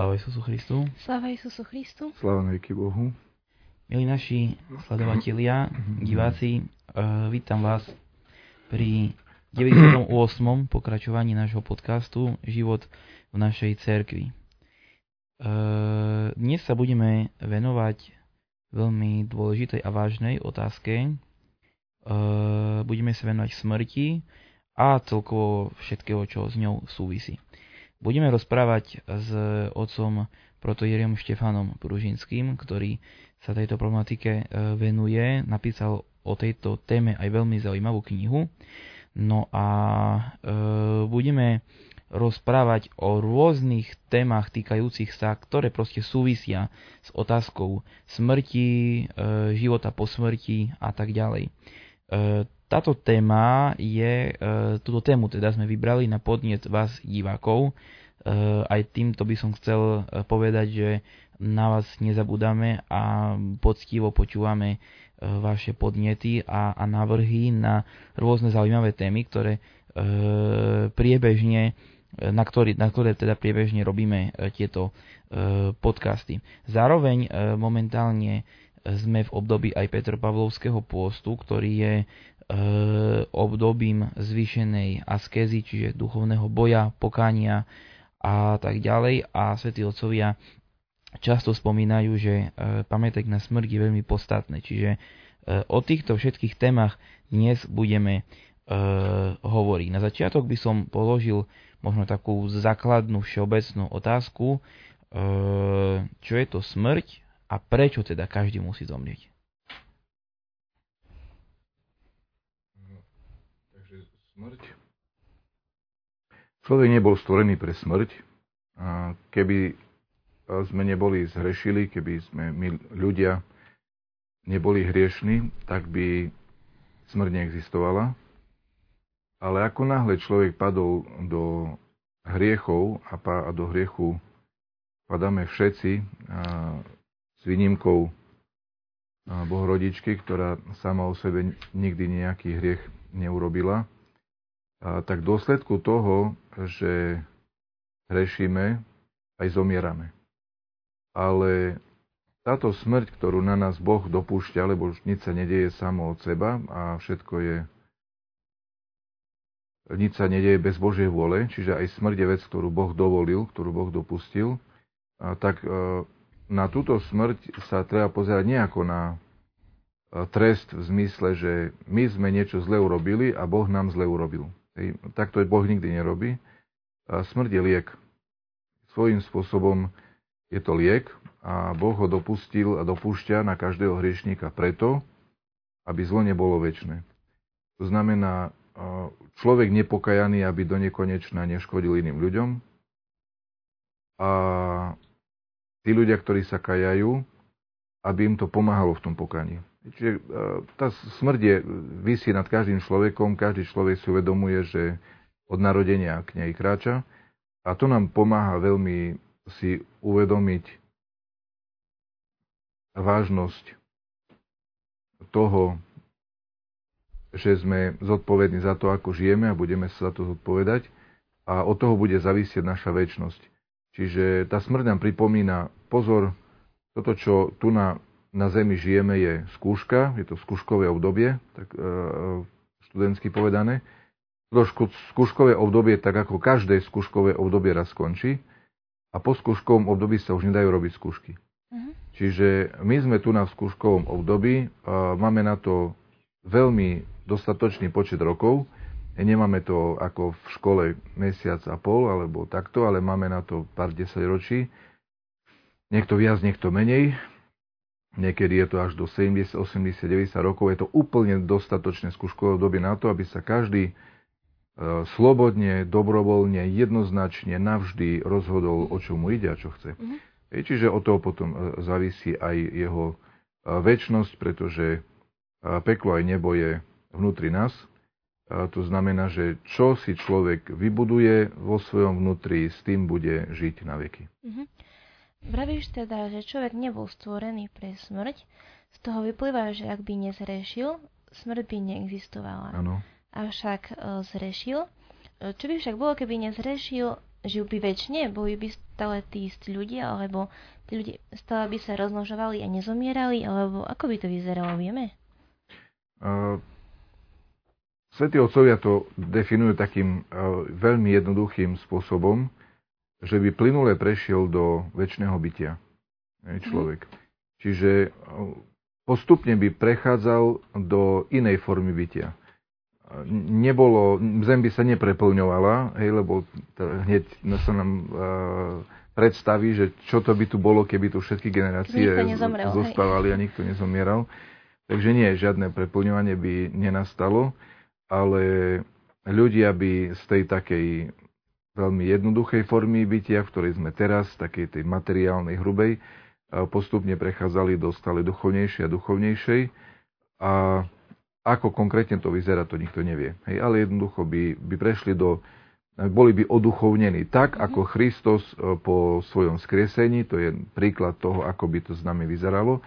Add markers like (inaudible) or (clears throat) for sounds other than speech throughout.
Sláva Isusu Christu. Sláva Isusu Christu. Sláva na Bohu. Milí naši sledovatelia, diváci, uh, vítam vás pri 98. pokračovaní nášho podcastu Život v našej cerkvi. Uh, dnes sa budeme venovať veľmi dôležitej a vážnej otázke. Uh, budeme sa venovať smrti a celkovo všetkého, čo s ňou súvisí. Budeme rozprávať s otcom protojeriom Štefanom Pružinským, ktorý sa tejto problematike e, venuje. Napísal o tejto téme aj veľmi zaujímavú knihu. No a e, budeme rozprávať o rôznych témach týkajúcich sa, ktoré proste súvisia s otázkou smrti, e, života po smrti a tak ďalej. E, táto téma je, e, túto tému teda sme vybrali na podnet vás divákov. E, aj týmto by som chcel e, povedať, že na vás nezabúdame a poctivo počúvame vaše podnety a, a návrhy na rôzne zaujímavé témy, ktoré priebežne na, ktorý, na ktoré teda priebežne robíme tieto podcasty. Zároveň momentálne sme v období aj Petropavlovského pôstu, ktorý je obdobím zvýšenej askézy, čiže duchovného boja, pokania a tak ďalej. A svätí otcovia často spomínajú, že e, pamätek na smrť je veľmi podstatné. Čiže e, o týchto všetkých témach dnes budeme hovoriť. Na začiatok by som položil možno takú základnú všeobecnú otázku, čo je to smrť a prečo teda každý musí zomrieť. Smrť. Človek nebol stvorený pre smrť. Keby sme neboli zhrešili, keby sme my ľudia neboli hriešni, tak by smrť neexistovala. Ale ako náhle človek padol do hriechov a, do hriechu padáme všetci, s výnimkou Bohorodičky, ktorá sama o sebe nikdy nejaký hriech neurobila, tak v dôsledku toho, že hrešíme, aj zomierame. Ale táto smrť, ktorú na nás Boh dopúšťa, lebo už nič sa nedieje samo od seba a všetko je nič sa nedieje bez Božej vôle, čiže aj smrť je vec, ktorú Boh dovolil, ktorú Boh dopustil, a tak e, na túto smrť sa treba pozerať nejako na e, trest v zmysle, že my sme niečo zle urobili a Boh nám zle urobil. Hej, takto Boh nikdy nerobí. A smrť je liek. Svojím spôsobom je to liek a Boh ho dopustil a dopúšťa na každého hriešníka preto, aby zlo nebolo väčšie. To znamená, človek nepokajaný, aby do nekonečna neškodil iným ľuďom. A tí ľudia, ktorí sa kajajú, aby im to pomáhalo v tom pokaní. Čiže tá smrť je, vysí nad každým človekom, každý človek si uvedomuje, že od narodenia k nej kráča a to nám pomáha veľmi si uvedomiť vážnosť toho, že sme zodpovední za to, ako žijeme a budeme sa za to zodpovedať a od toho bude zavisieť naša väčnosť. Čiže tá smrť nám pripomína, pozor, toto, čo tu na na Zemi žijeme, je skúška, je to skúškové obdobie, tak e, študentsky povedané. To skúškové obdobie, tak ako každé skúškové obdobie raz skončí a po skúškovom období sa už nedajú robiť skúšky. Uh-huh. Čiže my sme tu na skúškovom období, máme na to veľmi dostatočný počet rokov, nemáme to ako v škole mesiac a pol alebo takto, ale máme na to pár desať ročí, niekto viac, niekto menej, Niekedy je to až do 70, 80, 90 rokov. Je to úplne dostatočné skúškové obdobie na to, aby sa každý e, slobodne, dobrovoľne, jednoznačne, navždy rozhodol, o čo mu ide a čo chce. Mm-hmm. Čiže od toho potom e, závisí aj jeho väčnosť, pretože peklo aj nebo je vnútri nás. To znamená, že čo si človek vybuduje vo svojom vnútri, s tým bude žiť na veky. Mm-hmm. Vravíš teda, že človek nebol stvorený pre smrť, z toho vyplýva, že ak by nezrešil, smrť by neexistovala. Ano. Avšak e, zrešil. E, čo by však bolo, keby nezrešil, žil by väčšine, boli by stále tí istí ľudia, alebo tí ľudia stále by sa rozmnožovali a nezomierali, alebo ako by to vyzeralo, vieme? Uh, Svetí otcovia to definujú takým uh, veľmi jednoduchým spôsobom, že by plynule prešiel do väčšného bytia človek. Mm. Čiže postupne by prechádzal do inej formy bytia. Nebolo, zem by sa nepreplňovala, hej, lebo hneď sa nám uh, predstaví, že čo to by tu bolo, keby tu všetky generácie zostávali hej. a nikto nezomieral. Takže nie, žiadne preplňovanie by nenastalo, ale ľudia by z tej takej veľmi jednoduchej formy bytia, v ktorej sme teraz, takej tej materiálnej, hrubej, postupne prechádzali do stále duchovnejšej a duchovnejšej. A ako konkrétne to vyzerá, to nikto nevie. Hej, ale jednoducho by, by prešli do, boli by oduchovnení tak, mm-hmm. ako Kristus e, po svojom skriesení, to je príklad toho, ako by to s nami vyzeralo,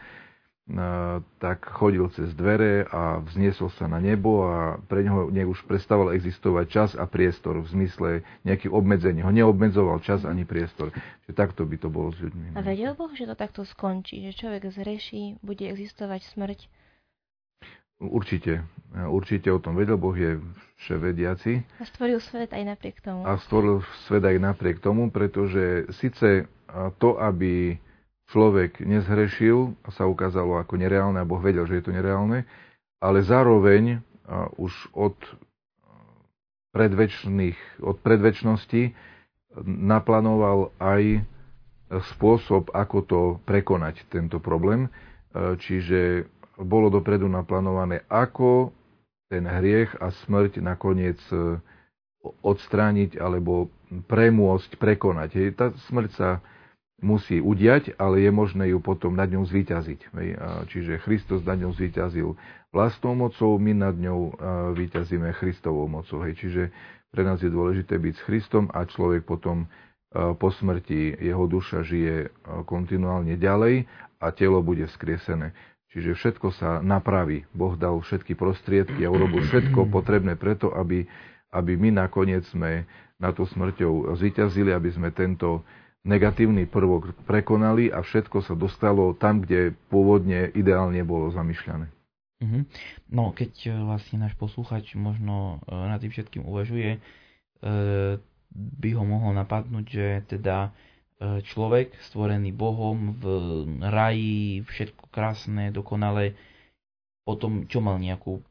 tak chodil cez dvere a vzniesol sa na nebo a pre neho nech už prestával existovať čas a priestor v zmysle nejakých obmedzení. Ho neobmedzoval čas ani priestor. Čiže takto by to bolo s ľuďmi. A vedel Boh, že to takto skončí, že človek zreší, bude existovať smrť? Určite. Určite o tom vedel. Boh je vševediaci. A stvoril svet aj napriek tomu. A stvoril svet aj napriek tomu, pretože síce to, aby človek nezhrešil a sa ukázalo ako nereálne a Boh vedel, že je to nereálne, ale zároveň už od predvečných, od predvečnosti naplánoval aj spôsob, ako to prekonať, tento problém. Čiže bolo dopredu naplánované, ako ten hriech a smrť nakoniec odstrániť alebo premôcť, prekonať. Tá smrť sa musí udiať, ale je možné ju potom nad ňou zvíťaziť. Čiže Kristus nad ňou zvíťazil vlastnou mocou, my nad ňou víťazíme Kristovou mocou. Čiže pre nás je dôležité byť s Kristom a človek potom po smrti, jeho duša žije kontinuálne ďalej a telo bude skriesené. Čiže všetko sa napraví. Boh dal všetky prostriedky a urobil všetko potrebné preto, aby, aby my nakoniec sme na to smrťou zvíťazili, aby sme tento negatívny prvok prekonali a všetko sa dostalo tam, kde pôvodne ideálne bolo zamýšľané. Mm-hmm. No, keď e, vlastne náš posluchač možno e, na tým všetkým uvažuje, e, by ho mohol napadnúť, že teda človek stvorený Bohom v raji, všetko krásne, dokonale, potom čo mal nejakú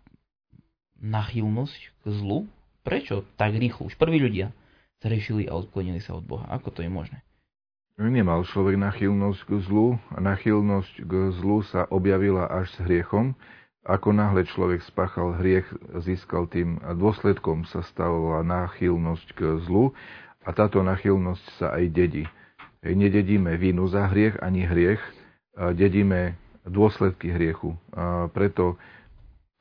nachylnosť k zlu? Prečo tak rýchlo? Už prví ľudia zrešili a odklonili sa od Boha. Ako to je možné? Nemal človek nachylnosť k zlu a nachylnosť k zlu sa objavila až s hriechom. Ako náhle človek spáchal hriech, získal tým dôsledkom sa stala náchylnosť k zlu a táto nachylnosť sa aj dedí. Nededíme vínu za hriech ani hriech, dedíme dôsledky hriechu. A preto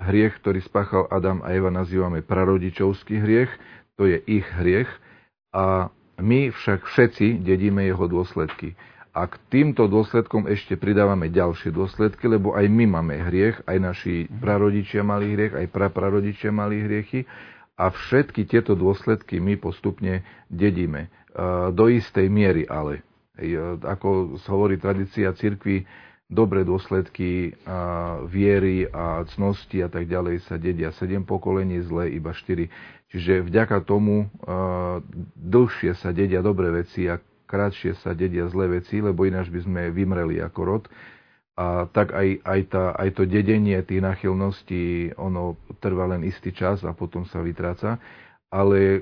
hriech, ktorý spáchal Adam a Eva, nazývame prarodičovský hriech, to je ich hriech a my však všetci dedíme jeho dôsledky. A k týmto dôsledkom ešte pridávame ďalšie dôsledky, lebo aj my máme hriech, aj naši prarodičia mali hriech, aj praprarodičia mali hriechy a všetky tieto dôsledky my postupne dedíme. E, do istej miery ale. E, ako hovorí tradícia cirkvi, dobré dôsledky a viery a cnosti a tak ďalej sa dedia 7 pokolení, zlé iba 4. Čiže vďaka tomu dlhšie sa dedia dobré veci a krátšie sa dedia zlé veci, lebo ináč by sme vymreli ako rod. A tak aj, aj, tá, aj to dedenie tých nachylností, ono trvá len istý čas a potom sa vytráca, ale e,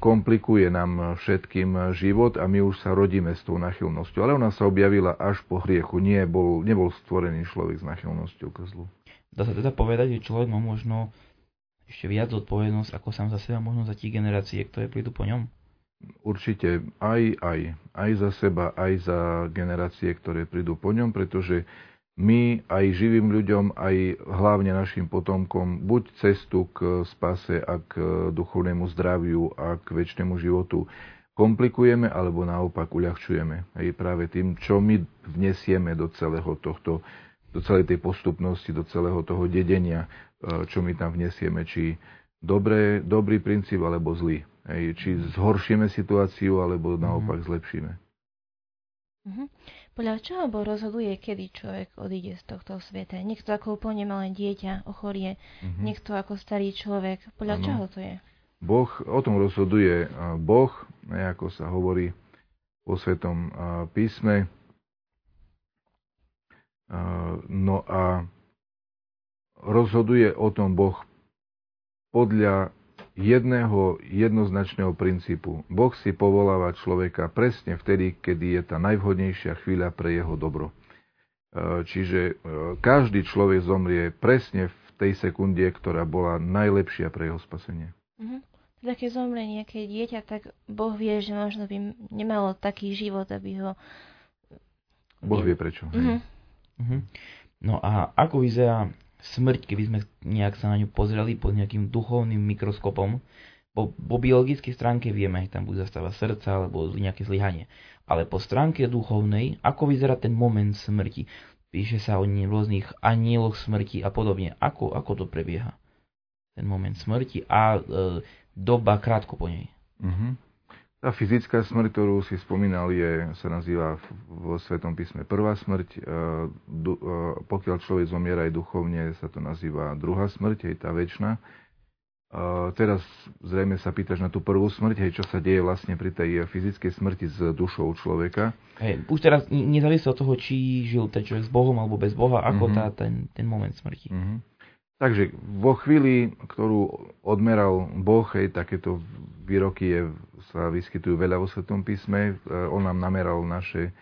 komplikuje nám všetkým život a my už sa rodíme s tou nachylnosťou. Ale ona sa objavila až po hriechu, nie bol, nebol stvorený človek s nachylnosťou k zlu. Dá sa teda povedať, že človek má možno ešte viac zodpovednosť, ako sám za seba, možno za tie generácie, ktoré prídu po ňom? určite aj, aj, aj za seba, aj za generácie, ktoré prídu po ňom, pretože my aj živým ľuďom, aj hlavne našim potomkom, buď cestu k spase a k duchovnému zdraviu a k väčšnému životu komplikujeme, alebo naopak uľahčujeme. Aj práve tým, čo my vnesieme do celého tohto, do celej tej postupnosti, do celého toho dedenia, čo my tam vnesieme, či dobré, dobrý princíp alebo zlý. Hej, či zhoršíme situáciu, alebo mhm. naopak zlepšíme. Mm-hmm. Podľa čoho Boh rozhoduje, kedy človek odíde z tohto sveta? Niekto ako úplne malé dieťa ochorie, mm-hmm. niekto ako starý človek. Podľa ano. čoho to je? Boh, o tom rozhoduje Boh, ako sa hovorí vo Svetom písme. No a rozhoduje o tom Boh podľa jedného jednoznačného princípu. Boh si povoláva človeka presne vtedy, kedy je tá najvhodnejšia chvíľa pre jeho dobro. E, čiže e, každý človek zomrie presne v tej sekunde, ktorá bola najlepšia pre jeho spasenie. Mm-hmm. Teda keď zomrie nejaké dieťa, tak Boh vie, že možno by nemalo taký život, aby ho... Boh vie prečo. Mm-hmm. Mm-hmm. No a ako vyzerá smrť, keby sme nejak sa na ňu pozreli pod nejakým duchovným mikroskopom, po, po biologickej stránke vieme, tam bude zastávať srdca alebo nejaké zlyhanie. Ale po stránke duchovnej, ako vyzerá ten moment smrti? Píše sa o rôznych anieloch smrti a podobne. Ako, ako to prebieha? Ten moment smrti a e, doba krátko po nej. Uh-huh. Tá fyzická smrť, ktorú si spomínal, je, sa nazýva v Svetom písme prvá smrť. E, du, e, pokiaľ človek zomiera aj duchovne, sa to nazýva druhá smrť, je tá väčšina. E, teraz zrejme sa pýtaš na tú prvú smrť, hej, čo sa deje vlastne pri tej fyzickej smrti s dušou človeka. Hej, už teraz nezávisí od toho, či žil ten človek s Bohom alebo bez Boha, ako mm-hmm. tá, ten, ten moment smrti. Mm-hmm. Takže vo chvíli, ktorú odmeral Boh, hej, takéto výroky je, sa vyskytujú veľa vo Svetom písme, e, on nám nameral naše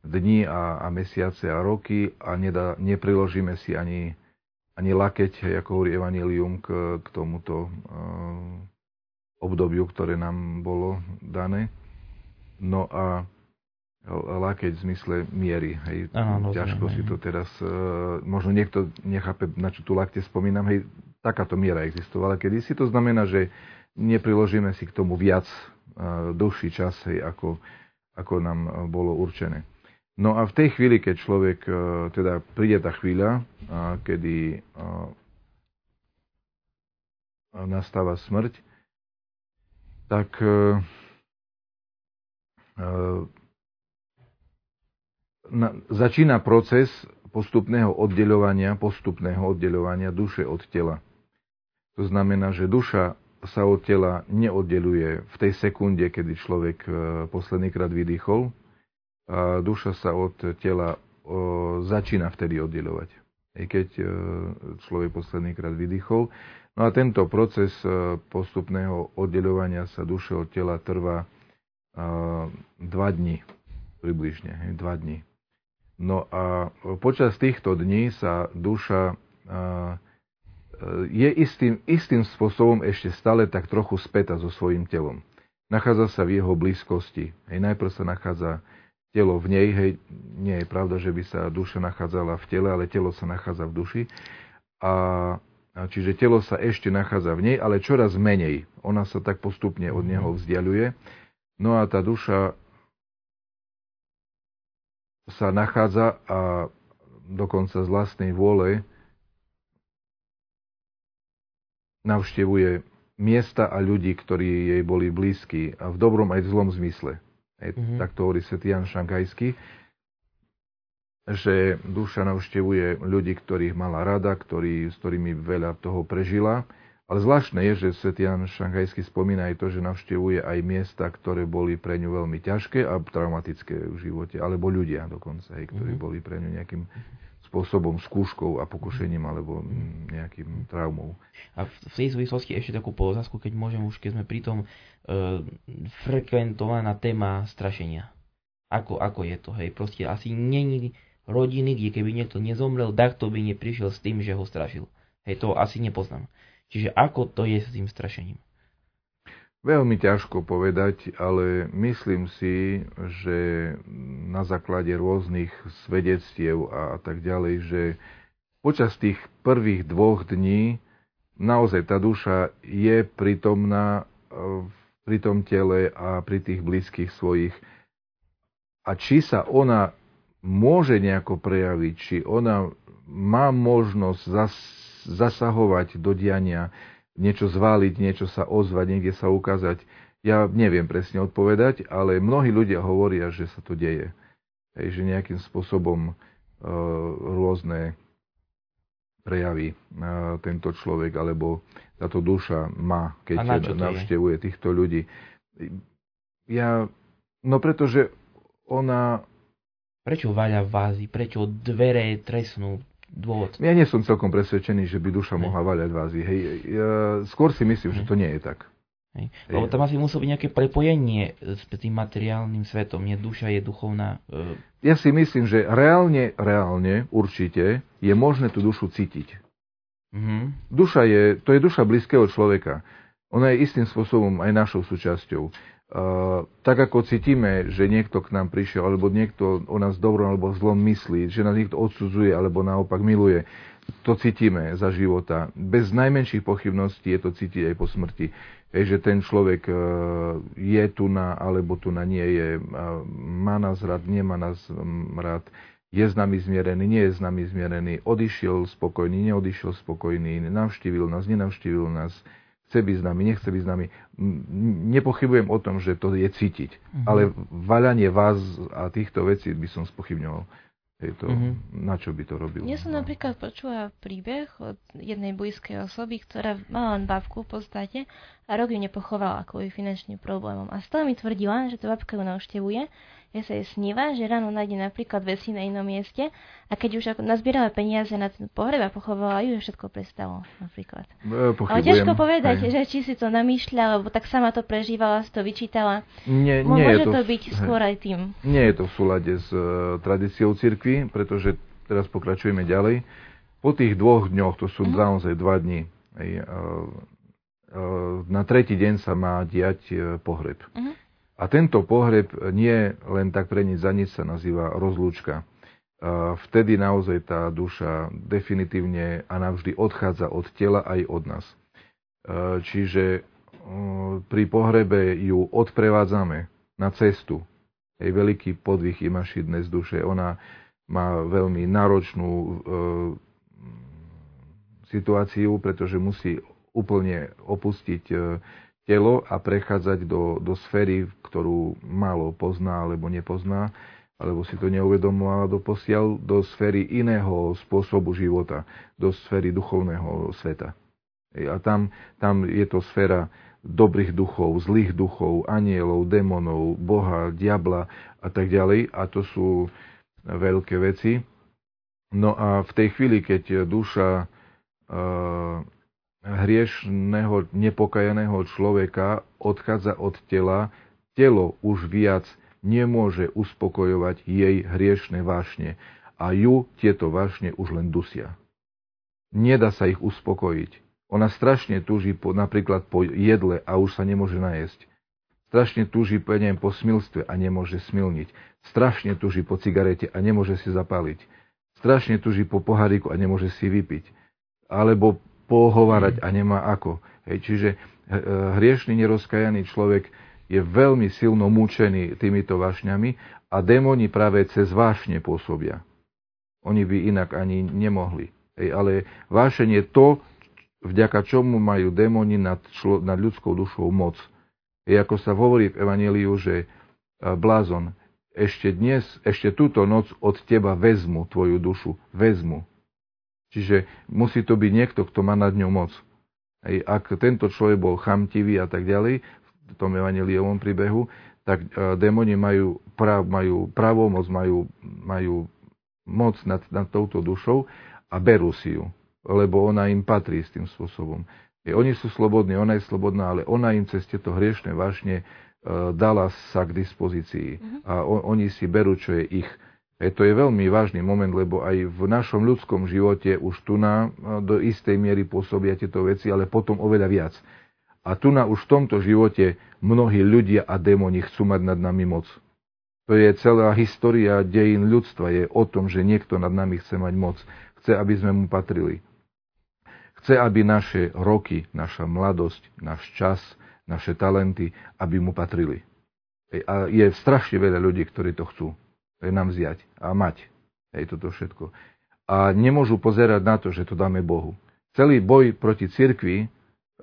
dni a, a mesiace a roky a nedá, nepriložíme si ani, ani lakeť, ako hovorí Evangelium, k, k tomuto uh, obdobiu, ktoré nám bolo dané. No a lakeť v zmysle miery. Hej. Áno, Ťažko si to teraz, uh, možno niekto nechápe, na čo tu lakte spomínam, hej, takáto miera existovala kedysi. To znamená, že nepriložíme si k tomu viac dlhší čas, hej, ako, ako nám uh, bolo určené. No a v tej chvíli, keď človek, uh, teda príde tá chvíľa, kedy uh, nastáva smrť, tak na, začína proces postupného oddeľovania, postupného oddeľovania duše od tela. To znamená, že duša sa od tela neoddeluje v tej sekunde, kedy človek e, posledný krát vydýchol. A duša sa od tela o, začína vtedy oddeľovať. Aj keď e, človek posledný krát vydýchol. No a tento proces e, postupného oddeľovania sa duše od tela trvá dva dní približne, dva dní. No a počas týchto dní sa duša je istým, istým spôsobom ešte stále tak trochu späta so svojím telom. Nachádza sa v jeho blízkosti. Hej, najprv sa nachádza telo v nej, hej, nie je pravda, že by sa duša nachádzala v tele, ale telo sa nachádza v duši. A, a čiže telo sa ešte nachádza v nej, ale čoraz menej. Ona sa tak postupne od neho vzdialuje. No a tá duša sa nachádza a dokonca z vlastnej vôle navštevuje miesta a ľudí, ktorí jej boli blízki a v dobrom aj v zlom zmysle. Hej, mm-hmm. Tak to hovorí Svet Jan Šankajský, že duša navštevuje ľudí, ktorých mala rada, ktorí, s ktorými veľa toho prežila. Ale zvláštne je, že Svet Jan Šankajský spomína aj to, že navštevuje aj miesta, ktoré boli pre ňu veľmi ťažké a traumatické v živote, alebo ľudia dokonca, hej, ktorí mm-hmm. boli pre ňu nejakým spôsobom, skúškou a pokušením alebo nejakým traumou. A v tej súvislosti ešte takú polozásku, keď môžem už, keď sme pri tom e, frekventovaná téma strašenia. Ako, ako je to, hej, proste asi není rodiny, kde keby niekto nezomrel, tak to by neprišiel s tým, že ho strašil. Hej, to asi nepoznám. Čiže ako to je s tým strašením? Veľmi ťažko povedať, ale myslím si, že na základe rôznych svedectiev a tak ďalej, že počas tých prvých dvoch dní naozaj tá duša je prítomná e, pri tom tele a pri tých blízkych svojich. A či sa ona môže nejako prejaviť, či ona má možnosť zas- zasahovať do diania, niečo zváliť, niečo sa ozvať, niekde sa ukázať. Ja neviem presne odpovedať, ale mnohí ľudia hovoria, že sa to deje. Hej, že nejakým spôsobom uh, rôzne prejavy uh, tento človek alebo táto duša má, keď navštevuje týchto ľudí. Ja, no pretože ona... Prečo váľa vázy? Prečo dvere trestnú? Dôvod. Ja nie som celkom presvedčený, že by duša mohla vaľať vázy. Hej, ja skôr si myslím, že to nie je tak. Hej. Lebo tam asi musí byť nejaké prepojenie s tým materiálnym svetom. Nie duša je duchovná. E... Ja si myslím, že reálne, reálne, určite je možné tú dušu cítiť. Mm-hmm. Duša je, to je duša blízkeho človeka. Ona je istým spôsobom aj našou súčasťou. Uh, tak ako cítime, že niekto k nám prišiel, alebo niekto o nás dobro alebo zlom myslí, že nás niekto odsudzuje, alebo naopak miluje, to cítime za života. Bez najmenších pochybností je to cítiť aj po smrti. Je, že ten človek uh, je tu na, alebo tu na nie je, uh, má nás rád, nemá nás um, rád, je s nami zmierený, nie je s nami zmierený, odišiel spokojný, neodišiel spokojný, navštívil nás, nenavštívil nás, chce byť s nami, nechce byť s nami. Nepochybujem o tom, že to je cítiť. Uh-huh. Ale vaľanie vás a týchto vecí by som spochybňoval. Je to, uh-huh. Na čo by to robil? Ja som napríklad počula príbeh od jednej blízkej osoby, ktorá mala len babku v podstate a rok ju nepochovala kvôli finančným problémom. A stále mi tvrdila, že to babka ju navštevuje ja sa jej sníva, že ráno nájde napríklad veci na inom mieste a keď už nazbierala peniaze na ten pohreb a pochovala ju, všetko prestalo napríklad. No, Ale ťažko povedať, hej. že či si to namýšľa, lebo tak sama to prežívala, si to vyčítala. Nie, nie Môže je to, to byť hej. skôr aj tým. Nie je to v súlade s uh, tradíciou cirkvi, pretože teraz pokračujeme ďalej. Po tých dvoch dňoch, to sú uh-huh. naozaj dva dni, hej, uh, na tretí deň sa má diať pohreb. Uh-huh. A tento pohreb nie len tak pre nič za nič sa nazýva rozlúčka. Vtedy naozaj tá duša definitívne a navždy odchádza od tela aj od nás. Čiže pri pohrebe ju odprevádzame na cestu. Jej veľký podvih Imaši dnes duše. Ona má veľmi náročnú situáciu, pretože musí úplne opustiť telo a prechádzať do, do sféry, ktorú málo pozná alebo nepozná, alebo si to neuvedomovala do posiaľ, do sféry iného spôsobu života, do sféry duchovného sveta. A tam, tam je to sféra dobrých duchov, zlých duchov, anielov, démonov, Boha, diabla a tak ďalej. A to sú veľké veci. No a v tej chvíli, keď duša uh, hriešného, nepokajaného človeka odchádza od tela, telo už viac nemôže uspokojovať jej hriešne vášne a ju tieto vášne už len dusia. Nedá sa ich uspokojiť. Ona strašne túži po, napríklad po jedle a už sa nemôže najesť. Strašne túži, neviem, po smilstve a nemôže smilniť. Strašne túži po cigarete a nemôže si zapáliť. Strašne túži po poháriku a nemôže si vypiť. Alebo pohovárať a nemá ako. Hej, čiže e, hriešný, nerozkajaný človek je veľmi silno múčený týmito vášňami a démoni práve cez vášne pôsobia. Oni by inak ani nemohli. Hej, ale vášenie je to, vďaka čomu majú démoni nad, člo, nad ľudskou dušou moc. Je ako sa hovorí v Evangeliu, že e, blázon, ešte dnes, ešte túto noc od teba vezmu tvoju dušu. Vezmu. Čiže musí to byť niekto, kto má nad ňou moc. Hej, ak tento človek bol chamtivý a tak ďalej, v tom evangeliovom príbehu, tak uh, démoni majú, prav, majú pravomoc, majú, majú moc nad, nad touto dušou a berú si ju, lebo ona im patrí s tým spôsobom. Hej, oni sú slobodní, ona je slobodná, ale ona im cez tieto hriešne vášne uh, dala sa k dispozícii. Uh-huh. A on, oni si berú, čo je ich. E, to je veľmi vážny moment, lebo aj v našom ľudskom živote už tu na do istej miery pôsobia tieto veci, ale potom oveľa viac. A tu na už v tomto živote mnohí ľudia a démoni chcú mať nad nami moc. To je celá história dejín ľudstva, je o tom, že niekto nad nami chce mať moc. Chce, aby sme mu patrili. Chce, aby naše roky, naša mladosť, náš čas, naše talenty, aby mu patrili. A je strašne veľa ľudí, ktorí to chcú nám vziať a mať. Hej, toto všetko. A nemôžu pozerať na to, že to dáme Bohu. Celý boj proti cirkvi, e,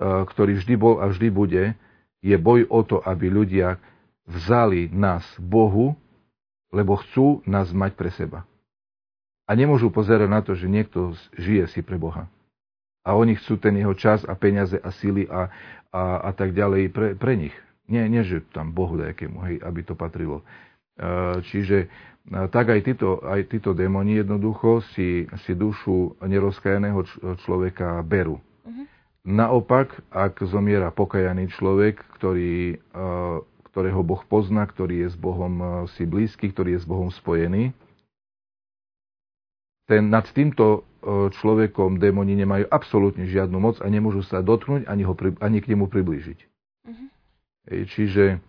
ktorý vždy bol a vždy bude, je boj o to, aby ľudia vzali nás Bohu, lebo chcú nás mať pre seba. A nemôžu pozerať na to, že niekto žije si pre Boha. A oni chcú ten jeho čas a peniaze a sily a, a, a tak ďalej pre, pre nich. Nie, nie, že tam Bohu nejakému, hej, aby to patrilo. E, čiže e, tak aj títo, aj títo démoni jednoducho si, si dušu nerozkajaného človeka berú. Uh-huh. Naopak, ak zomiera pokajaný človek, ktorý, e, ktorého Boh pozná, ktorý je s Bohom si blízky, ktorý je s Bohom spojený, ten, nad týmto človekom démoni nemajú absolútne žiadnu moc a nemôžu sa dotknúť ani, ho, ani k nemu priblížiť. Uh-huh. Čiže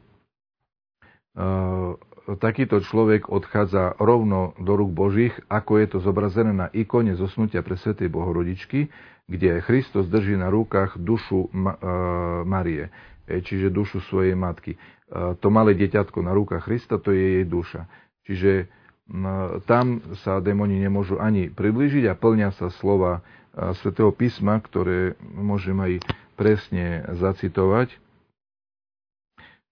takýto človek odchádza rovno do rúk Božích, ako je to zobrazené na ikone zosnutia pre Svetej Bohorodičky, kde Kristus drží na rukách dušu Marie, e, čiže dušu svojej matky. To malé deťatko na rukách Krista, to je jej duša. Čiže tam sa démoni nemôžu ani priblížiť a plnia sa slova Svetého písma, ktoré môžem aj presne zacitovať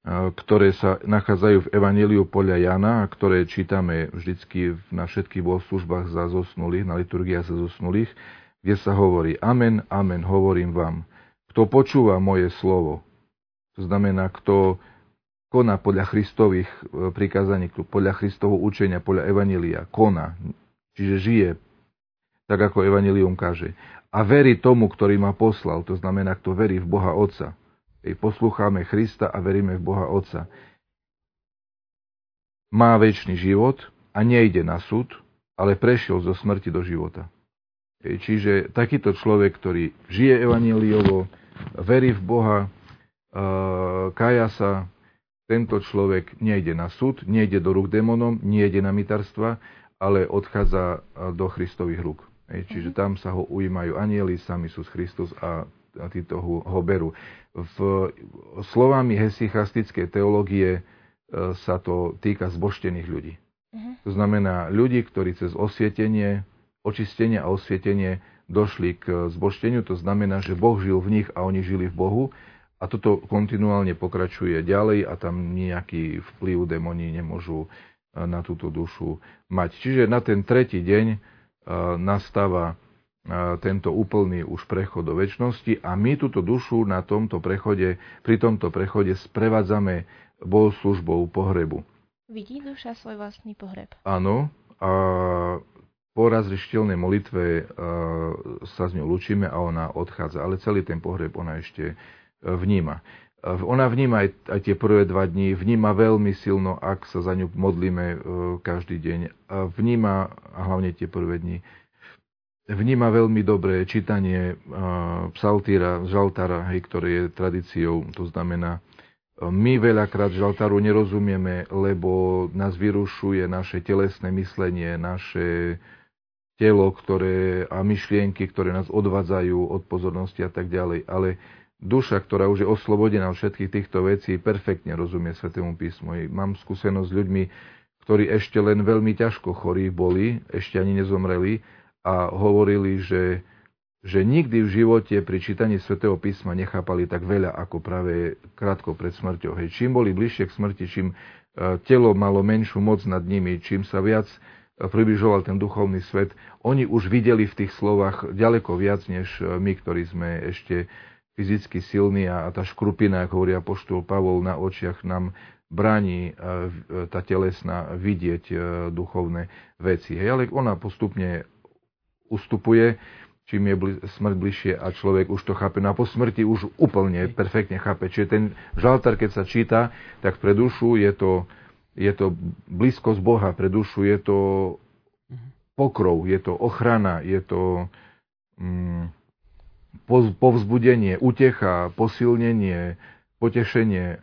ktoré sa nachádzajú v Evangeliu podľa Jana a ktoré čítame vždycky na všetkých bohoslužbách za zosnulých, na liturgiách za zosnulých, kde sa hovorí Amen, amen, hovorím vám. Kto počúva moje slovo, to znamená, kto koná podľa Kristových e, prikázaní, podľa Kristovho učenia, podľa Evanília, koná, čiže žije, tak ako Evanílium kaže. A verí tomu, ktorý ma poslal, to znamená, kto verí v Boha Otca poslúchame Krista a veríme v Boha Otca. Má väčší život a nejde na súd, ale prešiel zo smrti do života. Čiže takýto človek, ktorý žije evaníliovo, verí v Boha, kaja sa, tento človek nejde na súd, nejde do rúk démonom, nejde na mytarstva, ale odchádza do Kristových rúk. Čiže mhm. tam sa ho ujímajú anieli, sám Isus Kristus a títo ho, ho berú. V slovami hesychastickej teológie e, sa to týka zboštených ľudí. Uh-huh. To znamená ľudí, ktorí cez osvietenie, očistenie a osvietenie došli k zbošteniu, to znamená, že Boh žil v nich a oni žili v Bohu a toto kontinuálne pokračuje ďalej a tam nejaký vplyv démoni nemôžu e, na túto dušu mať. Čiže na ten tretí deň e, nastáva tento úplný už prechod do väčšnosti a my túto dušu na tomto prechode, pri tomto prechode sprevádzame bohoslužbou pohrebu. Vidí duša svoj vlastný pohreb. Áno, a po razrištelnej molitve sa s ňou lučíme a ona odchádza, ale celý ten pohreb ona ešte e, vníma. Ona vníma aj, aj tie prvé dva dní, vníma veľmi silno, ak sa za ňu modlíme e, každý deň. Vníma, hlavne tie prvé dni, vníma veľmi dobre čítanie psaltíra, žaltára, hej, ktoré je tradíciou, to znamená My veľakrát žaltáru nerozumieme, lebo nás vyrušuje naše telesné myslenie, naše telo ktoré, a myšlienky, ktoré nás odvádzajú od pozornosti a tak ďalej. Ale duša, ktorá už je oslobodená od všetkých týchto vecí, perfektne rozumie Svetému písmu. Mám skúsenosť s ľuďmi, ktorí ešte len veľmi ťažko chorí boli, ešte ani nezomreli a hovorili, že že nikdy v živote pri čítaní svätého písma nechápali tak veľa ako práve krátko pred smrťou. Hej, čím boli bližšie k smrti, čím e, telo malo menšiu moc nad nimi, čím sa viac e, približoval ten duchovný svet, oni už videli v tých slovách ďaleko viac, než e, my, ktorí sme ešte fyzicky silní a tá škrupina, ako hovorí apoštol Pavol, na očiach nám bráni tá telesná vidieť duchovné veci. Hej, ale ona postupne ustupuje čím je bli- smrť bližšie a človek už to chápe. No a po smrti už úplne perfektne chápe. Čiže ten žaltar, keď sa číta, tak pre dušu je to, je to blízkosť Boha, pre dušu je to pokrov, je to ochrana, je to mm, povzbudenie, utecha, posilnenie, potešenie,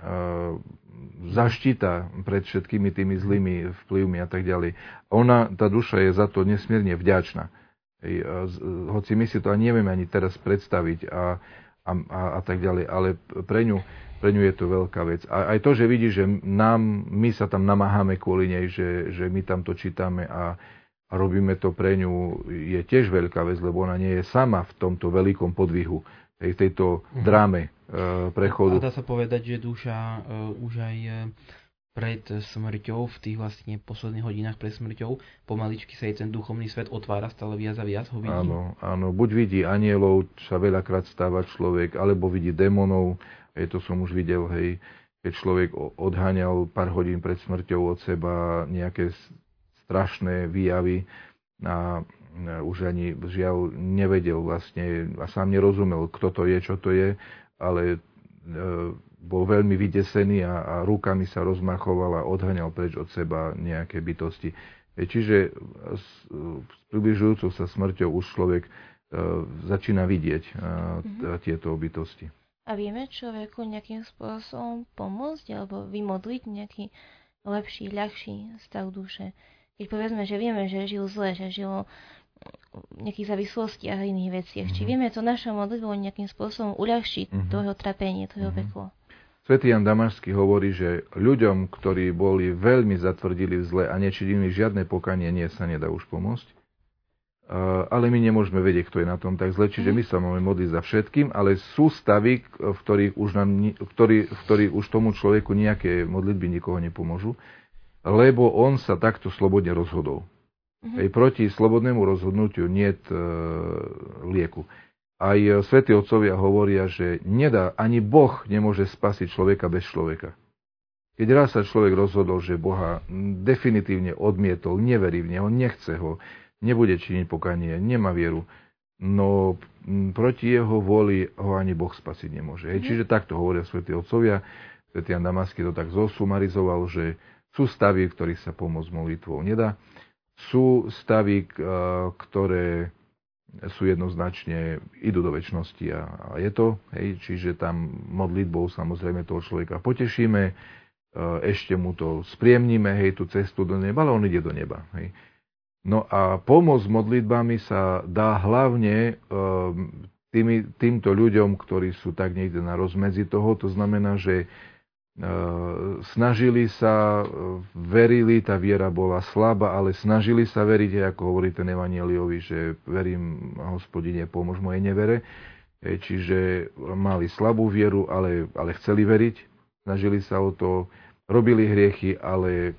zaštita pred všetkými tými zlými vplyvmi a tak ďalej. Ona, tá duša je za to nesmierne vďačná. Hoci my si to ani nevieme ani teraz predstaviť a, a, a, a tak ďalej, ale pre ňu, pre ňu je to veľká vec. A aj to, že vidí, že nám, my sa tam namáhame kvôli nej, že, že my tam to čítame a, a robíme to pre ňu, je tiež veľká vec, lebo ona nie je sama v tomto veľkom podvihu, v tejto mhm. dráme e, prechodu. A dá sa povedať, že duša e, už aj e, pred smrťou, v tých vlastne posledných hodinách pred smrťou, pomaličky sa jej ten duchovný svet otvára stále viac a viac, ho vidí. Áno, áno, buď vidí anielov, sa veľakrát stáva človek, alebo vidí démonov, hej, to som už videl, hej, keď človek odháňal pár hodín pred smrťou od seba nejaké strašné výjavy a už ani žiaľ nevedel vlastne a sám nerozumel, kto to je, čo to je, ale e, bol veľmi vydesený a, a rukami sa rozmachoval a odhaňal preč od seba nejaké bytosti. E, čiže s, s približujúcou sa smrťou už človek e, začína vidieť e, mm-hmm. tieto bytosti. A vieme človeku nejakým spôsobom pomôcť alebo vymodliť nejaký lepší, ľahší stav duše? Keď povedzme, že vieme, že žil zle, že žil v nejakých závislostiach a iných veciach. Mm-hmm. Či mhm. vieme to našou modlitbou nejakým spôsobom uľahčiť mm-hmm. to jeho trapenie, to jeho mm-hmm. peklo? Svetý Jan Damašský hovorí, že ľuďom, ktorí boli veľmi zatvrdili v zle a nečinili žiadne pokanie, nie sa nedá už pomôcť. Ale my nemôžeme vedieť, kto je na tom tak zle, čiže my sa máme modliť za všetkým, ale sú stavy, v ktorých už, nám, ktorý, v ktorých už tomu človeku nejaké modlitby nikoho nepomôžu, lebo on sa takto slobodne rozhodol. Mm-hmm. proti slobodnému rozhodnutiu nie e, lieku. Aj e, svätí otcovia hovoria, že nedá, ani Boh nemôže spasiť človeka bez človeka. Keď raz sa človek rozhodol, že Boha definitívne odmietol, neverí v Neho, nechce ho, nebude činiť pokanie, nemá vieru, no proti jeho voli ho ani Boh spasiť nemôže. Hej. Mhm. Čiže takto hovoria svätí otcovia. Svetý Jan Damasky to tak zosumarizoval, že sú stavy, v ktorých sa pomôcť molitvou nedá. Sú stavy, ktoré sú jednoznačne, idú do väčšnosti a, a je to, hej, čiže tam modlitbou samozrejme toho človeka potešíme, e, ešte mu to spriemníme, hej, tú cestu do neba, ale on ide do neba, hej. No a pomoc modlitbami sa dá hlavne e, tými, týmto ľuďom, ktorí sú tak niekde na rozmedzi toho, to znamená, že snažili sa, e, verili, tá viera bola slabá, ale snažili sa veriť, ako hovorí ten Evangeliovi, že verím, hospodine, pomôž mojej nevere. Čiže mali slabú vieru, ale, ale chceli veriť, snažili sa o to, robili hriechy, ale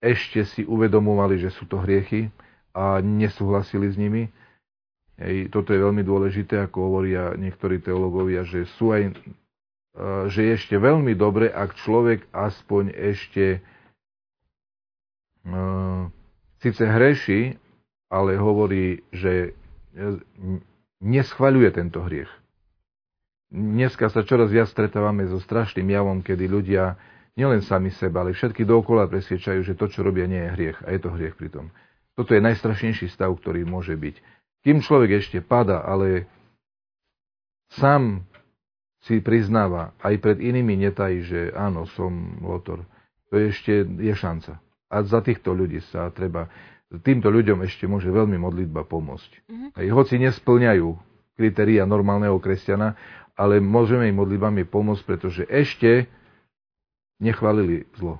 ešte si uvedomovali, že sú to hriechy a nesúhlasili s nimi. Hej, toto je veľmi dôležité, ako hovoria niektorí teológovia, že sú aj že je ešte veľmi dobre, ak človek aspoň ešte uh, síce hreší, ale hovorí, že neschvaľuje tento hriech. Dneska sa čoraz viac stretávame so strašným javom, kedy ľudia nielen sami seba, ale všetky dookola presviečajú, že to, čo robia, nie je hriech. A je to hriech pritom. Toto je najstrašnejší stav, ktorý môže byť. Kým človek ešte pada, ale sám si priznáva, aj pred inými netají, že áno, som lotor, to ešte je šanca. A za týchto ľudí sa treba, týmto ľuďom ešte môže veľmi modlitba pomôcť. Mm-hmm. Aj hoci nesplňajú kritéria normálneho kresťana, ale môžeme im modlitbami pomôcť, pretože ešte nechválili zlo.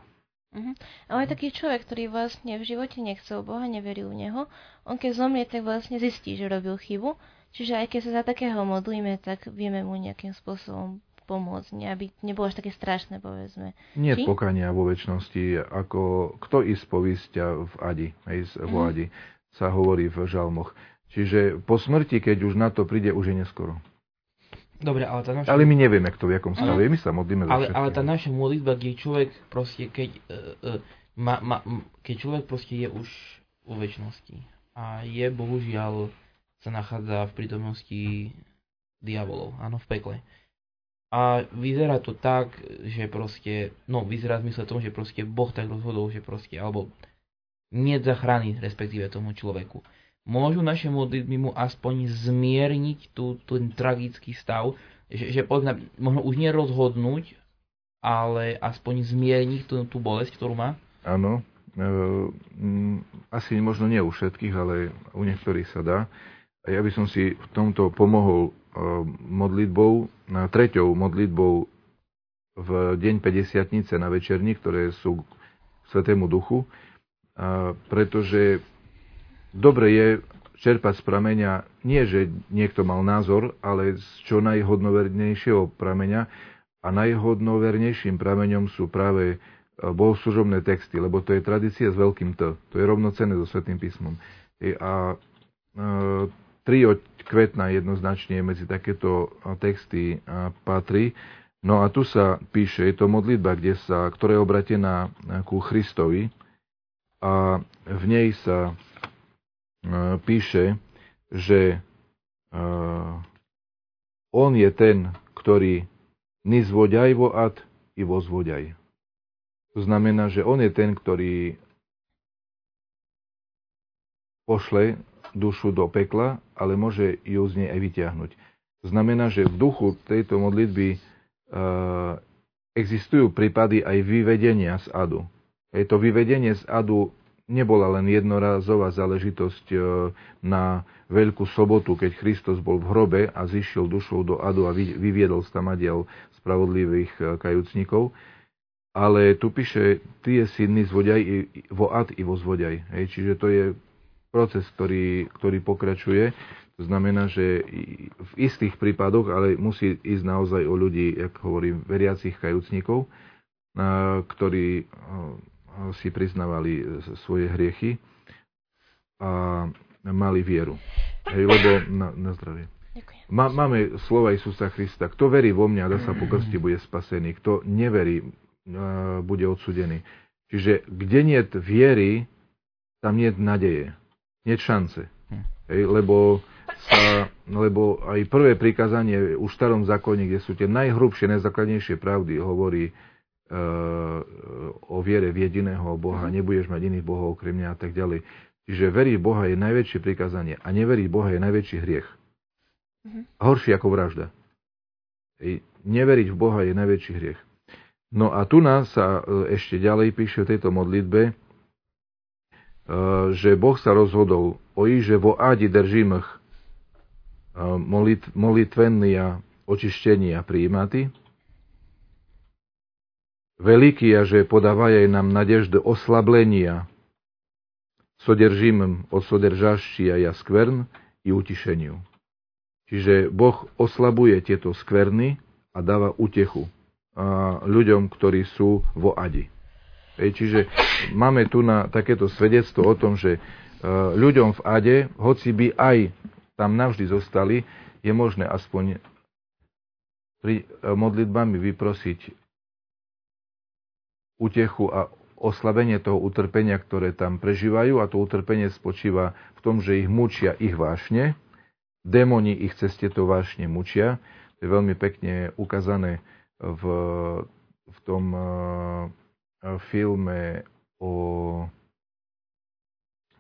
Uh-huh. Ale taký človek, ktorý vlastne v živote nechcel Boha, neveril v Neho, on keď zomrie, tak vlastne zistí, že robil chybu. Čiže aj keď sa za takého modlíme, tak vieme mu nejakým spôsobom pomôcť, ne, aby nebolo až také strašné, povedzme. Nie Či? pokania vo väčšnosti, ako kto ispovisť v Adi, hej, v mm. Adi, sa hovorí v žalmoch. Čiže po smrti, keď už na to príde, už je neskoro. Dobre, ale tá naša... Ale my nevieme, kto v jakom stave my sa modlíme ale, ale tá naša modlitba, keď človek proste, keď, uh, uh, ma, ma, keď človek proste je už vo väčšnosti a je bohužiaľ sa nachádza v prítomnosti diabolov, áno, v pekle. A vyzerá to tak, že proste, no vyzerá v zmysle tomu, že proste Boh tak rozhodol, že proste, alebo nie zachrany respektíve tomu človeku môžu naše modlitby mu aspoň zmierniť tú, ten tragický stav, že, že povedzme, možno už nerozhodnúť, ale aspoň zmierniť tú, tú bolesť, ktorú má? Áno, e, asi možno nie u všetkých, ale u niektorých sa dá. Ja by som si v tomto pomohol e, modlitbou, treťou modlitbou v deň 50 na večerní, ktoré sú k Svetému Duchu, a pretože dobre je čerpať z prameňa, nie že niekto mal názor, ale z čo najhodnovernejšieho prameňa a najhodnovernejším prameňom sú práve e, bohoslužobné texty, lebo to je tradícia s veľkým T. To je rovnocenné so Svetým písmom. A e, tri od kvetna jednoznačne medzi takéto texty patrí. No a tu sa píše, je to modlitba, kde sa, ktorá je obratená ku Christovi a v nej sa píše, že on je ten, ktorý nizvoďaj vo ad i vozvoďaj. To znamená, že on je ten, ktorý pošle dušu do pekla, ale môže ju z nej aj vyťahnuť. Znamená, že v duchu tejto modlitby e, existujú prípady aj vyvedenia z adu. Je to vyvedenie z adu nebola len jednorazová záležitosť e, na Veľkú sobotu, keď Kristus bol v hrobe a zišiel dušou do adu a vyviedol stamadiel spravodlivých e, kajúcnikov. Ale tu píše, ty je synný zvodaj vo ad i vo zvodaj. Hej, čiže to je proces, ktorý, ktorý pokračuje. To znamená, že v istých prípadoch, ale musí ísť naozaj o ľudí, ako hovorím, veriacich kajúcnikov, ktorí si priznávali svoje hriechy a mali vieru. Hej, lebo na, na zdravie. Má, máme slova Isusa Krista. Kto verí vo mňa, dá sa po krste, bude spasený. Kto neverí, bude odsudený. Čiže kde nie viery, tam nie nadeje. Nie šance. Hej, lebo, sa, lebo aj prvé prikázanie už v starom zákone, kde sú tie najhrubšie, najzákladnejšie pravdy, hovorí, o viere v jediného Boha, mhm. nebudeš mať iných bohov okrem mňa a tak ďalej. Čiže veriť Boha je najväčšie prikázanie a neveriť Boha je najväčší hriech. Uh-huh. Horší ako vražda. Ej, neveriť v Boha je najväčší hriech. No a tu nás sa e, ešte ďalej píše v tejto modlitbe, e, Eh, že Boh sa rozhodol o ich, že vo adi držím ich eh, molitv, molitvennia očištenia prijímaty. Veliký a že podavajaj nám nadeždu oslablenia, sodržím od sodržaštia ja skvern i utišeniu. Čiže Boh oslabuje tieto skverny a dáva utechu eh, ľuďom, ktorí sú vo adi čiže máme tu na takéto svedectvo o tom, že ľuďom v ade, hoci by aj tam navždy zostali, je možné aspoň pri modlitbami vyprosiť utechu a oslabenie toho utrpenia, ktoré tam prežívajú a to utrpenie spočíva v tom, že ich mučia ich vášne, démoni ich cez tieto vášne mučia. To je veľmi pekne ukázané v, v tom uh, filme o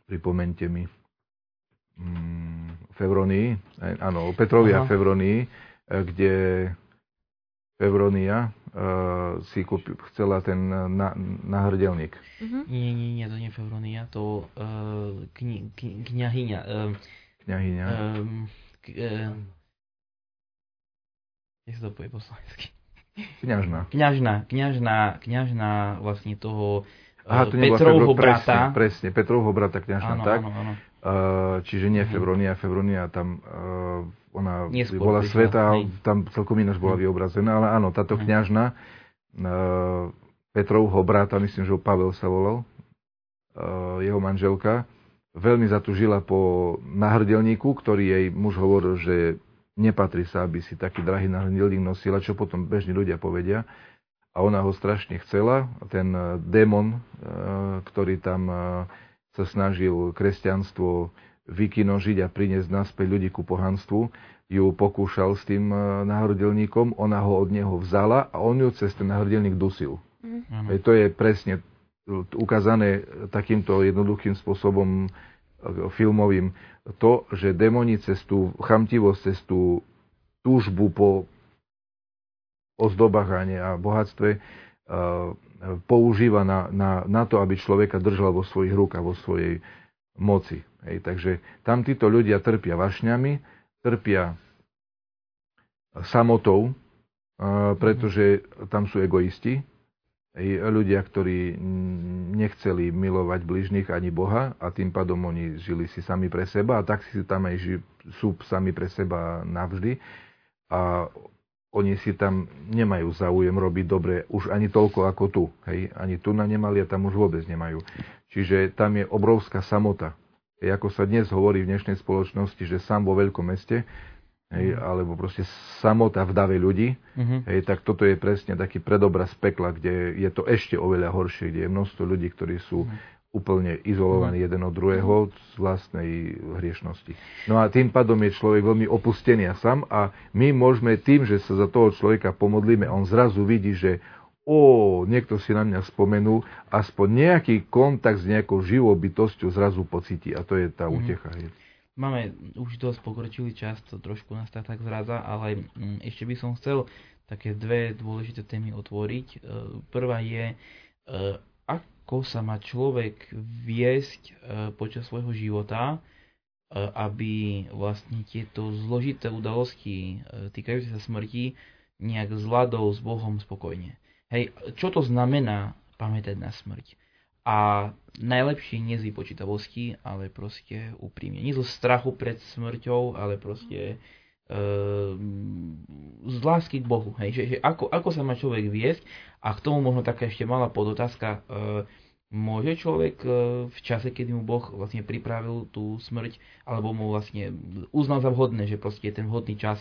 pripomente mi um, Fevronii, áno, o Petrovi a Fevronii, kde Fevronia uh, si kúpi, chcela ten na, nahrdelník. Uh-huh. Nie, nie, nie, to nie Fevronia, to uh, kni, kni, kniahyňa. Uh, kniahyňa. Um, k, uh, jak sa to povie po slovensky? Kňažná. Kňažná, kňažná, kňažná vlastne toho Aha, to Petrovho brata. Presne, presne, Petrovho brata kňažná, áno, tak? Áno, áno. Uh, čiže nie mhm. Fevronia, Fevronia tam uh, ona Neskôr bola prišla, sveta, hej. tam celkom ináč bola mhm. vyobrazená, ale áno, táto kňažna, uh, Petrovho brata, myslím, že Pavel sa volal, uh, jeho manželka, veľmi zatúžila po nahrdelníku, ktorý jej muž hovoril, že nepatrí sa, aby si taký drahý nahrdelník nosila, čo potom bežní ľudia povedia. A ona ho strašne chcela. Ten démon, ktorý tam sa snažil kresťanstvo vykinožiť a priniesť naspäť ľudí ku pohanstvu, ju pokúšal s tým e, náhrodelníkom, ona ho od neho vzala a on ju cez ten náhrodelník dusil. Mm. To je presne ukázané takýmto jednoduchým spôsobom e, filmovým. To, že demoni cez chamtivosť, cez tú túžbu po ozdobách a bohatstve používa na, na, na to, aby človeka držal vo svojich rukách, vo svojej moci. Hej, takže tam títo ľudia trpia vašňami, trpia samotou, pretože tam sú egoisti, ľudia, ktorí nechceli milovať bližných ani Boha a tým pádom oni žili si sami pre seba a tak si tam aj ži, sú sami pre seba navždy. A oni si tam nemajú záujem robiť dobre už ani toľko ako tu. Hej? Ani tu na nemali a tam už vôbec nemajú. Čiže tam je obrovská samota. Hej, ako sa dnes hovorí v dnešnej spoločnosti, že sám vo veľkom meste, hej, mm. alebo proste samota v dave ľudí, mm-hmm. hej, tak toto je presne taký predobraz pekla, kde je to ešte oveľa horšie, kde je množstvo ľudí, ktorí sú mm úplne izolovaný mhm. jeden od druhého z vlastnej hriešnosti. No a tým pádom je človek veľmi opustený a sám a my môžeme tým, že sa za toho človeka pomodlíme, on zrazu vidí, že o, niekto si na mňa spomenul, aspoň nejaký kontakt s nejakou živou bytosťou zrazu pocíti a to je tá mhm. útecha. Mm. Máme už dosť pokročilý čas, to trošku nás tak, tak zradza, ale mm, ešte by som chcel také dve dôležité témy otvoriť. E, prvá je, e, ako sa má človek viesť e, počas svojho života, aby vlastne tieto zložité udalosti týkajúce sa smrti nejak zvládol s Bohom spokojne. Hej, čo to znamená pamätať na smrť? A najlepšie nie z vypočítavosti, ale proste úprimne. Nie zo strachu pred smrťou, ale proste z lásky k Bohu. Hej? Že, že ako, ako sa má človek viesť a k tomu možno taká ešte malá podotázka. Môže človek v čase, kedy mu Boh vlastne pripravil tú smrť, alebo mu vlastne uznal za vhodné, že proste je ten vhodný čas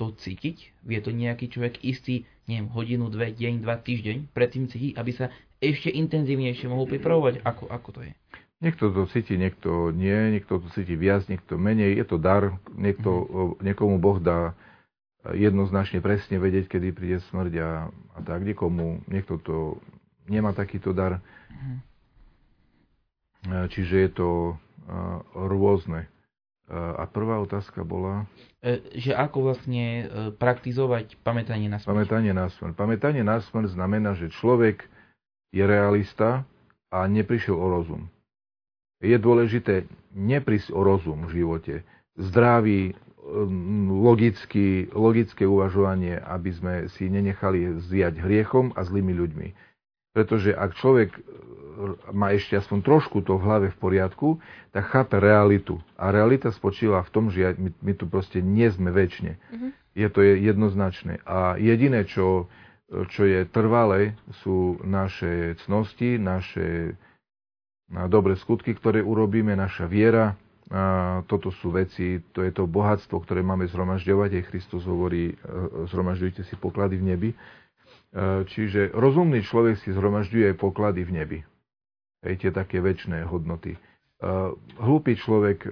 to cítiť? Vie to nejaký človek istý, neviem, hodinu, dve, deň, dva, týždeň predtým cíti, aby sa ešte intenzívnejšie mohol pripravovať? Ako, ako to je? Niekto to cíti, niekto nie, niekto to cíti viac, niekto menej. Je to dar, niekto, mm. niekomu Boh dá jednoznačne presne vedieť, kedy príde smrť a, a tak. Niekomu, niekto to nemá takýto dar. Mm. Čiže je to uh, rôzne. Uh, a prvá otázka bola... E, že ako vlastne praktizovať pamätanie na smrť? Pamätanie na smrť. Pamätanie na smrť znamená, že človek je realista a neprišiel o rozum je dôležité neprísť o rozum v živote. Zdravý, mm, logický, logické uvažovanie, aby sme si nenechali zjať hriechom a zlými ľuďmi. Pretože ak človek e, má ešte aspoň trošku to v hlave v poriadku, tak chápe realitu. A realita spočíva v tom, že my, my tu proste nie sme väčšine. Mm-hmm. Je to jednoznačné. A jediné, čo, čo je trvalé, sú naše cnosti, naše na dobré skutky, ktoré urobíme, naša viera. A toto sú veci, to je to bohatstvo, ktoré máme zhromažďovať. Aj Kristus hovorí, e, zhromažďujte si poklady v nebi. E, čiže rozumný človek si zhromažďuje poklady v nebi. Hej, tie také väčšie hodnoty. E, hlúpy človek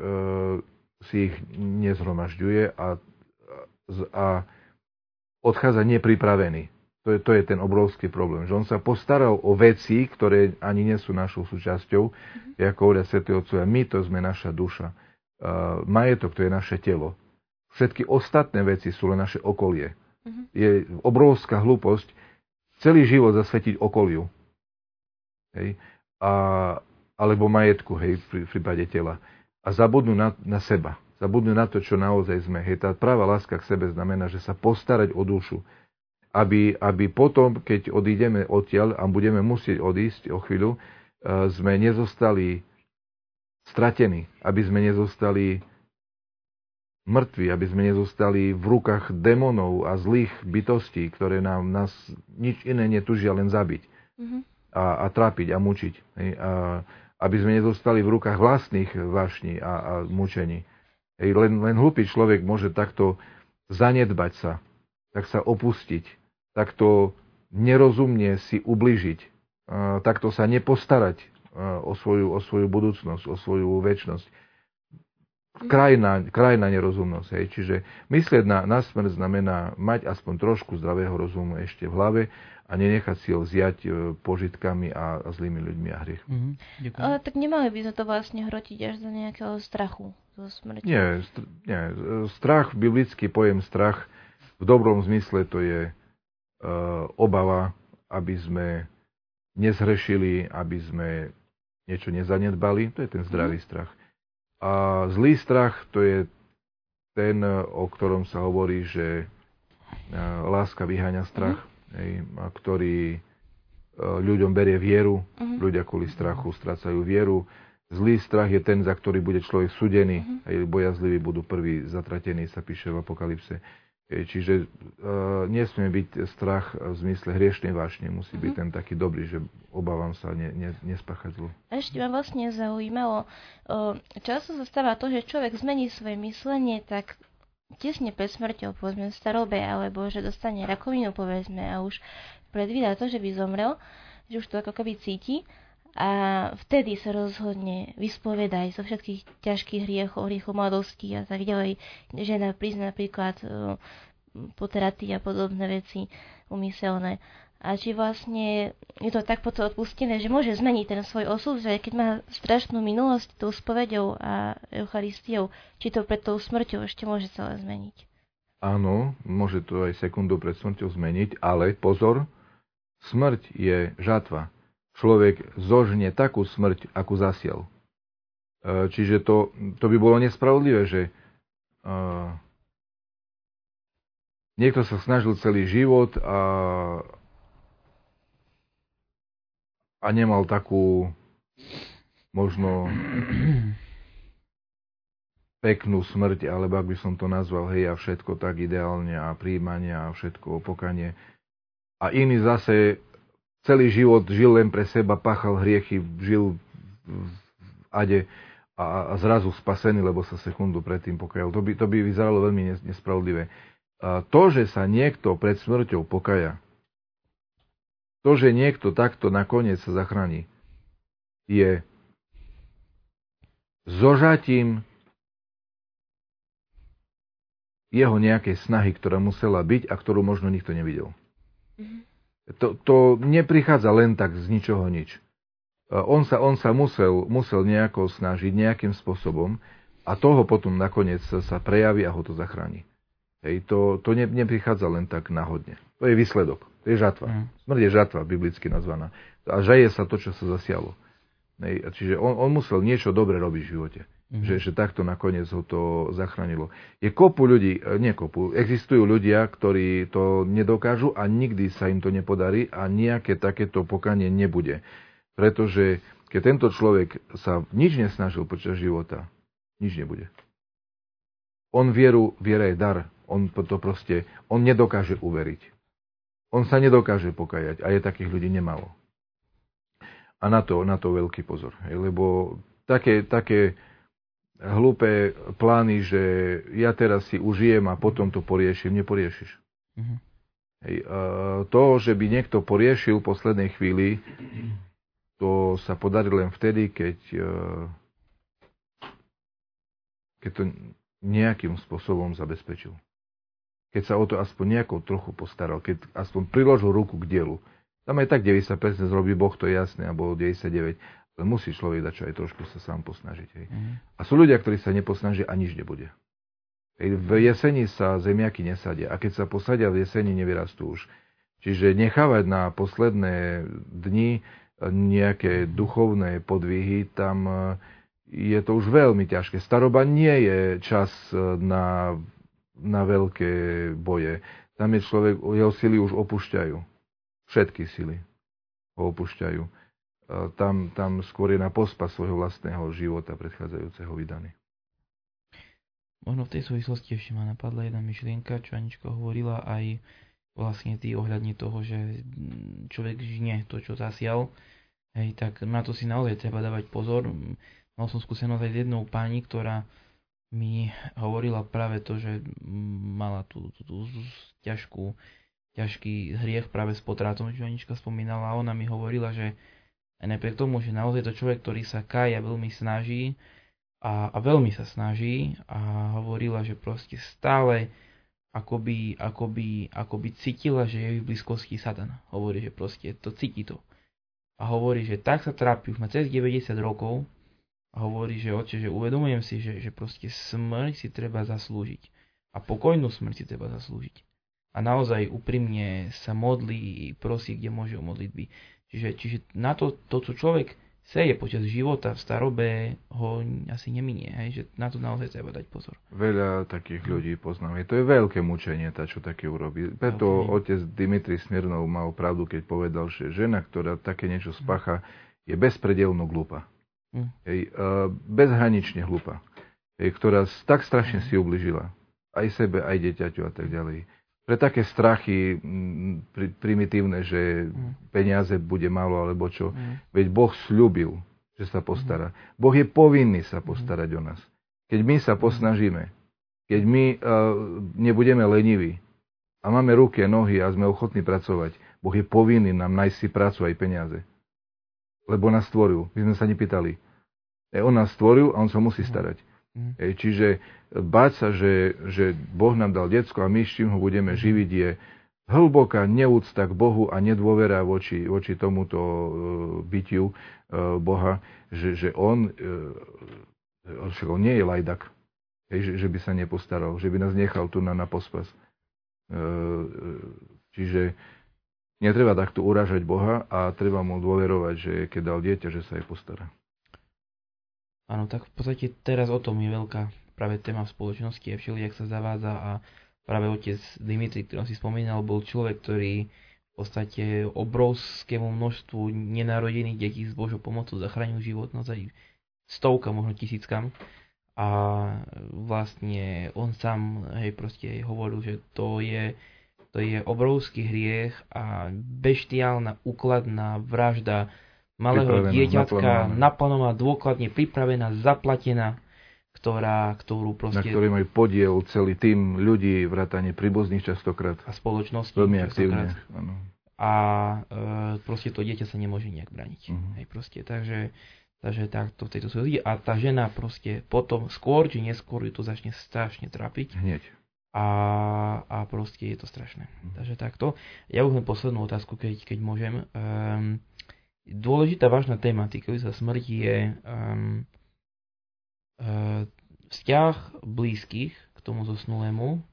si ich nezhromažďuje a, a odchádza nepripravený. To je, to je ten obrovský problém, že on sa postaral o veci, ktoré ani nie sú našou súčasťou, mm-hmm. ako hovoria Sv. Otcovia, my to sme naša duša. Uh, majetok to je naše telo. Všetky ostatné veci sú len naše okolie. Uh-huh. Je obrovská hlúposť celý život zasvetiť okoliu. Hej? A, alebo majetku, hej, v prípade tela. A zabudnú na, na seba. Zabudnú na to, čo naozaj sme. Hej, tá práva láska k sebe znamená, že sa postarať o dušu. Aby, aby potom, keď odídeme odtiaľ a budeme musieť odísť o chvíľu, uh, sme nezostali stratení. Aby sme nezostali mŕtvi, aby sme nezostali v rukách démonov a zlých bytostí, ktoré nám nás nič iné netužia len zabiť mm-hmm. a, a trápiť a mučiť. Hej, a, aby sme nezostali v rukách vlastných vášní a, a mučení. Hej, len, len hlupý človek môže takto zanedbať sa, tak sa opustiť, takto nerozumne si ubližiť, takto sa nepostarať o svoju, o svoju budúcnosť, o svoju väčnosť krajná, krajná nerozumnosť. Hej. Čiže myslieť na, na smrť znamená mať aspoň trošku zdravého rozumu ešte v hlave a nenechať si ho vziať e, požitkami a, a zlými ľuďmi a hriech. Mm-hmm. Ale tak nemali by sme to vlastne hrotiť až za nejakého strachu zo smrti. Nie, str- nie. Strach, biblický pojem strach, v dobrom zmysle to je uh, obava, aby sme nezhrešili, aby sme niečo nezanedbali. To je ten zdravý mm-hmm. strach. A zlý strach to je ten, o ktorom sa hovorí, že e, láska vyháňa strach, uh-huh. hej, a ktorý e, ľuďom berie vieru, uh-huh. ľudia kvôli strachu strácajú vieru. Zlý strach je ten, za ktorý bude človek sudený, uh-huh. hej, bojazliví budú prví zatratení, sa píše v Apokalypse. Čiže uh, nesmie byť strach v zmysle hriešnej vášne, musí byť mm-hmm. ten taký dobrý, že obávam sa ne, ne, nespáchať zlo. Ešte ma vlastne zaujímalo, uh, často sa stáva to, že človek zmení svoje myslenie tak tesne pred smrťou, povedzme v starobe, alebo že dostane rakovinu, povedzme, a už predvída to, že by zomrel, že už to ako keby cíti a vtedy sa rozhodne vyspovedať zo všetkých ťažkých hriechov, hriechov mladosti a tak ďalej. Žena prizna napríklad uh, poteraty a podobné veci umyselné. A či vlastne je to tak potom odpustené, že môže zmeniť ten svoj osud, že keď má strašnú minulosť tou spovedou a Eucharistiou, či to pred tou smrťou ešte môže celé zmeniť. Áno, môže to aj sekundu pred smrťou zmeniť, ale pozor, smrť je žatva človek zožne takú smrť, akú zasiel. E, čiže to, to by bolo nespravodlivé, že uh, niekto sa snažil celý život a, a nemal takú možno (clears throat) peknú smrť, alebo ak by som to nazval, hej, a všetko tak ideálne a príjmanie a všetko opokanie. A iný zase celý život žil len pre seba, pachal hriechy, žil v ade a, zrazu spasený, lebo sa sekundu predtým pokajal. To by, to by vyzeralo veľmi nespravodlivé. To, že sa niekto pred smrťou pokaja, to, že niekto takto nakoniec sa zachráni, je zožatím jeho nejakej snahy, ktorá musela byť a ktorú možno nikto nevidel. Mm-hmm. To, to neprichádza len tak z ničoho nič. On sa, on sa musel, musel nejako snažiť, nejakým spôsobom a toho potom nakoniec sa prejaví a ho to zachráni. Hej, to, to ne, neprichádza len tak náhodne. To je výsledok. To je žatva. Mm. Smrť je žatva, biblicky nazvaná. A žaje sa to, čo sa zasialo. Hej, čiže on, on musel niečo dobre robiť v živote. Mm-hmm. Že, že takto nakoniec ho to zachránilo. Je kopu ľudí, e, nie kopu, existujú ľudia, ktorí to nedokážu a nikdy sa im to nepodarí a nejaké takéto pokanie nebude. Pretože keď tento človek sa nič nesnažil počas života, nič nebude. On vieru, viera je dar. On to proste, on nedokáže uveriť. On sa nedokáže pokajať a je takých ľudí nemalo. A na to, na to veľký pozor. Lebo také, také hlúpe plány, že ja teraz si užijem a potom to poriešim, neporiešiš. Mm-hmm. Hej, to, že by niekto poriešil v poslednej chvíli, to sa podarí len vtedy, keď, e, keď to nejakým spôsobom zabezpečil. Keď sa o to aspoň nejako trochu postaral, keď aspoň priložil ruku k dielu. Tam aj tak 90% zrobí Boh, to je jasné, alebo 99 musí človek dať aj trošku sa sám posnažiť. Hej. Mm. A sú ľudia, ktorí sa neposnažia a nič nebude. V jeseni sa zemiaky nesadia a keď sa posadia v jeseni, nevyrastú už. Čiže nechávať na posledné dni nejaké duchovné podvihy, tam e, je to už veľmi ťažké. Staroba nie je čas e, na, na veľké boje. Tam je človek, jeho sily už opúšťajú. Všetky sily ho opúšťajú. E, tam, tam skôr je na pospa svojho vlastného života predchádzajúceho vydaný. Možno v tej súvislosti ešte ma napadla jedna myšlienka, čo Anička hovorila aj vlastne ty ohľadne toho, že človek žine to, čo zasial, hej, tak na to si naozaj treba dávať pozor. Mal som skúsenosť aj s jednou pani, ktorá mi hovorila práve to, že mala tú, tú, tú ťažkú, ťažký hriech práve s potratom, čo Anička spomínala. A ona mi hovorila, že aj napriek tomu, že naozaj to človek, ktorý sa kaja veľmi snaží a, a veľmi sa snaží a hovorila, že proste stále akoby, akoby, akoby cítila, že je v blízkosti Satan. Hovorí, že proste to cíti to. A hovorí, že tak sa trápi, už má cez 90 rokov a hovorí, že oče, že uvedomujem si, že, že proste smrť si treba zaslúžiť. A pokojnú smrť si treba zaslúžiť. A naozaj úprimne sa modlí, prosí, kde môže o modlitby. Čiže, čiže na to, to, čo človek seje počas života v starobe, ho asi neminie. Hej? Že na to naozaj treba dať pozor. Veľa takých ľudí poznám. Je to je veľké mučenie, tá, čo také urobí. Preto okay. otec Dimitri Smirnov mal pravdu, keď povedal, že žena, ktorá také niečo spacha, je bezpredelno glupa. Mm. Hej, uh, bezhranične hlúpa. Hej, ktorá tak strašne mm. si ubližila. Aj sebe, aj dieťaťu a tak ďalej pre také strachy pri, primitívne, že mm. peniaze bude málo alebo čo. Mm. Veď Boh slúbil, že sa postará. Mm. Boh je povinný sa postarať mm. o nás. Keď my sa posnažíme, keď my uh, nebudeme leniví a máme ruky a nohy a sme ochotní pracovať, Boh je povinný nám nájsť si prácu aj peniaze. Lebo nás stvoril. My sme sa nepýtali. E, on nás stvoril a on sa musí starať. Mm. E, čiže báť sa, že, že Boh nám dal decko a my s čím ho budeme mhm. živiť je hlboká neúcta k Bohu a nedôvera voči, voči tomuto uh, bytiu uh, Boha, že, že on, však on nie je lajdak, hej, že, že by sa nepostaral, že by nás nechal tu na, na pospas. Čiže netreba takto uražať Boha a treba mu dôverovať, že keď dal dieťa, že sa jej postará. Áno, tak v podstate teraz o tom je veľká práve téma v spoločnosti a všelijak sa zavádza a práve otec Dimitri, ktorý si spomínal, bol človek, ktorý v podstate obrovskému množstvu nenarodených detí s Božou pomocou zachránil život, naozaj stovka, možno tisíckam. A vlastne on sám hej, proste hovoril, že to je, to je obrovský hriech a beštiálna úkladná vražda malého dieťatka, naplánovaná, dôkladne pripravená, zaplatená ktorá, ktorú proste... Na ktorý majú podiel celý tým ľudí, vrátane príbuzných častokrát. A spoločnosti. Veľmi aktívne, áno. A e, proste to dieťa sa nemôže nejak braniť. Uh-huh. Hej, proste, takže, takže takto v tejto súvislosti. A tá žena proste potom, skôr či neskôr ju to začne strašne trápiť. Hneď. A, a proste je to strašné. Uh-huh. Takže takto. Ja už len poslednú otázku, keď, keď môžem. Um, dôležitá vážna téma týkajúca smrti je um, Eh, vzťah blízkych k tomu zosnulému,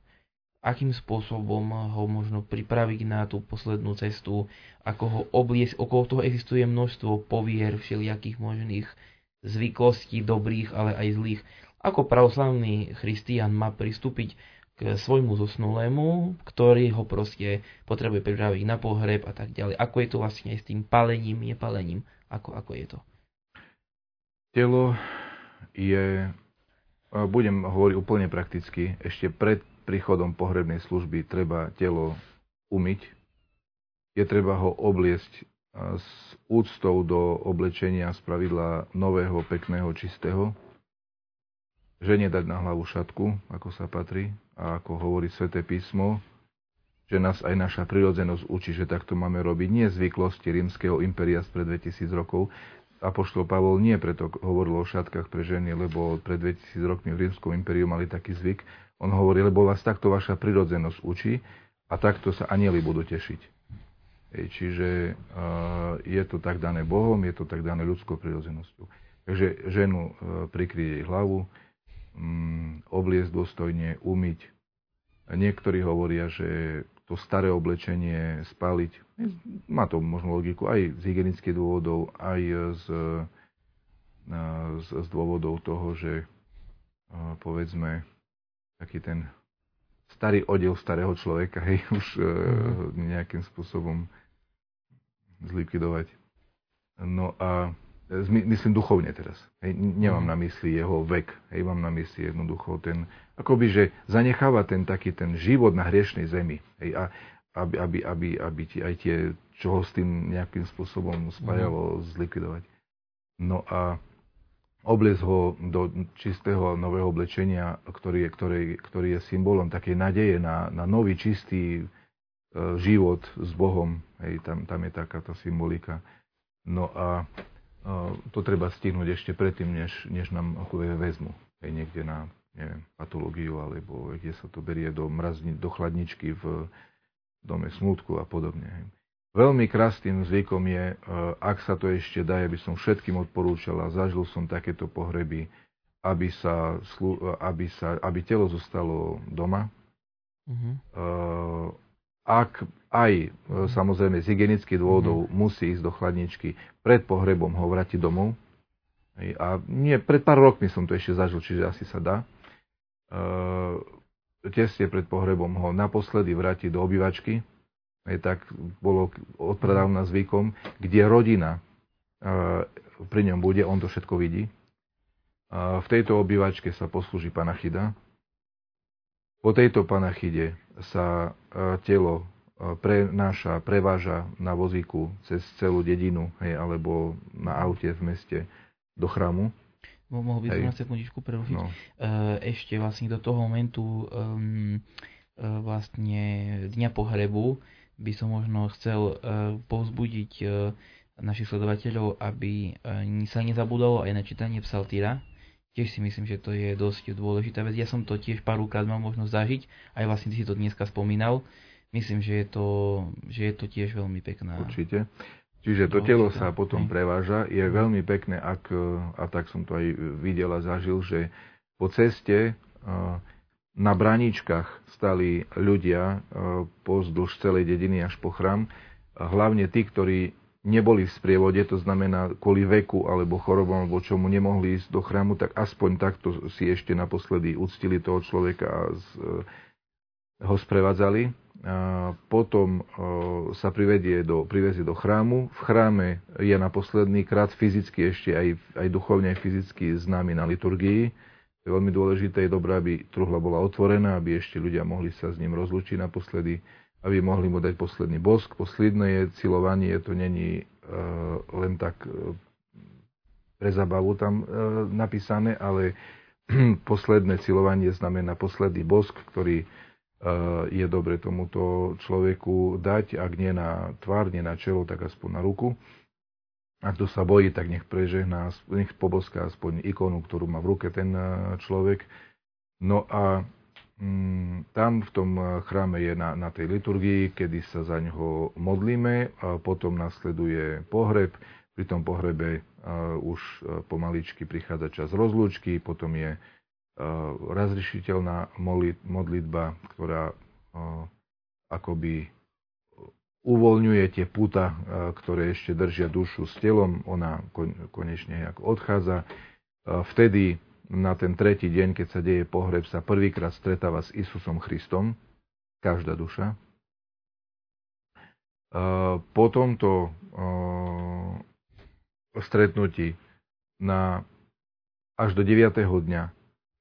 akým spôsobom ho možno pripraviť na tú poslednú cestu, ako ho obliesť, okolo toho existuje množstvo povier všelijakých možných zvyklostí, dobrých, ale aj zlých. Ako pravoslavný christian má pristúpiť k svojmu zosnulému, ktorý ho proste potrebuje pripraviť na pohreb a tak ďalej. Ako je to vlastne s tým palením, nepalením, ako, ako je to? Telo je, budem hovoriť úplne prakticky, ešte pred príchodom pohrebnej služby treba telo umyť, je treba ho obliesť s úctou do oblečenia z pravidla nového, pekného, čistého, žene dať na hlavu šatku, ako sa patrí, a ako hovorí sväté písmo, že nás aj naša prirodzenosť učí, že takto máme robiť nie zvyklosti rímskeho imperia spred 2000 rokov, Apoštol Pavol nie preto hovoril o šatkách pre ženy, lebo pred 2000 rokmi v Rímskom impériu mali taký zvyk. On hovorí, lebo vás takto vaša prirodzenosť učí a takto sa anieli budú tešiť. Ej, čiže uh, je to tak dané Bohom, je to tak dané ľudskou prirodzenosťou. Takže ženu uh, prikryje jej hlavu, mm, obliecť dôstojne, umyť. Niektorí hovoria, že to staré oblečenie spáliť. Má to možno logiku aj z hygienických dôvodov, aj z, z, z dôvodov toho, že povedzme taký ten starý odev starého človeka, hej, (laughs) už mm. nejakým spôsobom zlikvidovať. No a myslím duchovne teraz. Hej, nemám mhm. na mysli jeho vek, hej, mám na mysli jednoducho ten, akoby, že zanecháva ten taký ten život na hriešnej zemi. Hej, a aby, aby, aby, aby ti aj tie, čo ho s tým nejakým spôsobom spájalo, mm. zlikvidovať. No a obliec ho do čistého nového oblečenia, ktorý je, ktorý, ktorý je symbolom takej nadeje na, na nový čistý e, život s Bohom. Hej, tam, tam je takáto symbolika. No a to treba stihnúť ešte predtým, než, než nám vezmu. Hej, niekde na neviem, patológiu, alebo kde sa to berie do, mrazni, do chladničky v dome smutku a podobne. Veľmi krásnym zvykom je, e, ak sa to ešte dá, aby som všetkým odporúčal a zažil som takéto pohreby, aby, sa, aby, sa, aby telo zostalo doma. Mm-hmm ak aj e, samozrejme z hygienických dôvodov mm. musí ísť do chladničky, pred pohrebom ho vrátiť domov. A nie, pred pár rokmi som to ešte zažil, čiže asi sa dá. E, tesne pred pohrebom ho naposledy vrátiť do obývačky. Aj tak bolo odpradávna zvykom, kde rodina e, pri ňom bude, on to všetko vidí. E, v tejto obývačke sa poslúži panachida. Po tejto panachide sa e, telo e, prenáša, preváža na vozíku cez celú dedinu, hej, alebo na aute v meste do chrámu. Mohol by som na sekundičku prerušiť. No. E, ešte vlastne do toho momentu um, vlastne dňa pohrebu by som možno chcel povzbudiť našich sledovateľov, aby sa nezabudalo aj na čítanie psaltíra, Tiež si myslím, že to je dosť dôležitá vec. Ja som to tiež párkrát mal možnosť zažiť, aj vlastne ty si to dneska spomínal. Myslím, že je to, že je to tiež veľmi pekná. Určite. Čiže to telo sa potom preváža. Je veľmi pekné, ak, a tak som to aj videl a zažil, že po ceste na braničkách stali ľudia pozdĺž celej dediny až po chrám. Hlavne tí, ktorí neboli v sprievode, to znamená kvôli veku alebo chorobom alebo čomu nemohli ísť do chrámu, tak aspoň takto si ešte naposledy uctili toho človeka a z, e, ho sprevádzali. A potom e, sa privedie do, privezie do chrámu. V chráme je na posledný krát fyzicky ešte aj, aj duchovne, aj fyzicky známy na liturgii. Je veľmi dôležité, je dobré, aby truhla bola otvorená, aby ešte ľudia mohli sa s ním rozlučiť naposledy aby mohli mu dať posledný bosk. Posledné je cilovanie, to není e, len tak e, pre zabavu tam e, napísané, ale (clears throat) posledné cilovanie znamená posledný bosk, ktorý je dobre tomuto človeku dať, ak nie na tvár, nie na čelo, tak aspoň na ruku. Ak to sa bojí, tak nech prežehná, nech poboská aspoň ikonu, ktorú má v ruke ten človek. No a tam v tom eh, chráme je na, na tej liturgii, kedy sa za ňoho modlíme, a potom nasleduje pohreb. Pri tom pohrebe uh, už uh, pomaličky prichádza čas rozlúčky, potom je razrišiteľná modlitba, ktorá akoby uvoľňuje tie puta, ktoré ešte držia dušu s telom, ona konečne odchádza. Vtedy na ten tretí deň, keď sa deje pohreb, sa prvýkrát stretáva s Isusom Christom, každá duša. Po tomto stretnutí na až do 9. dňa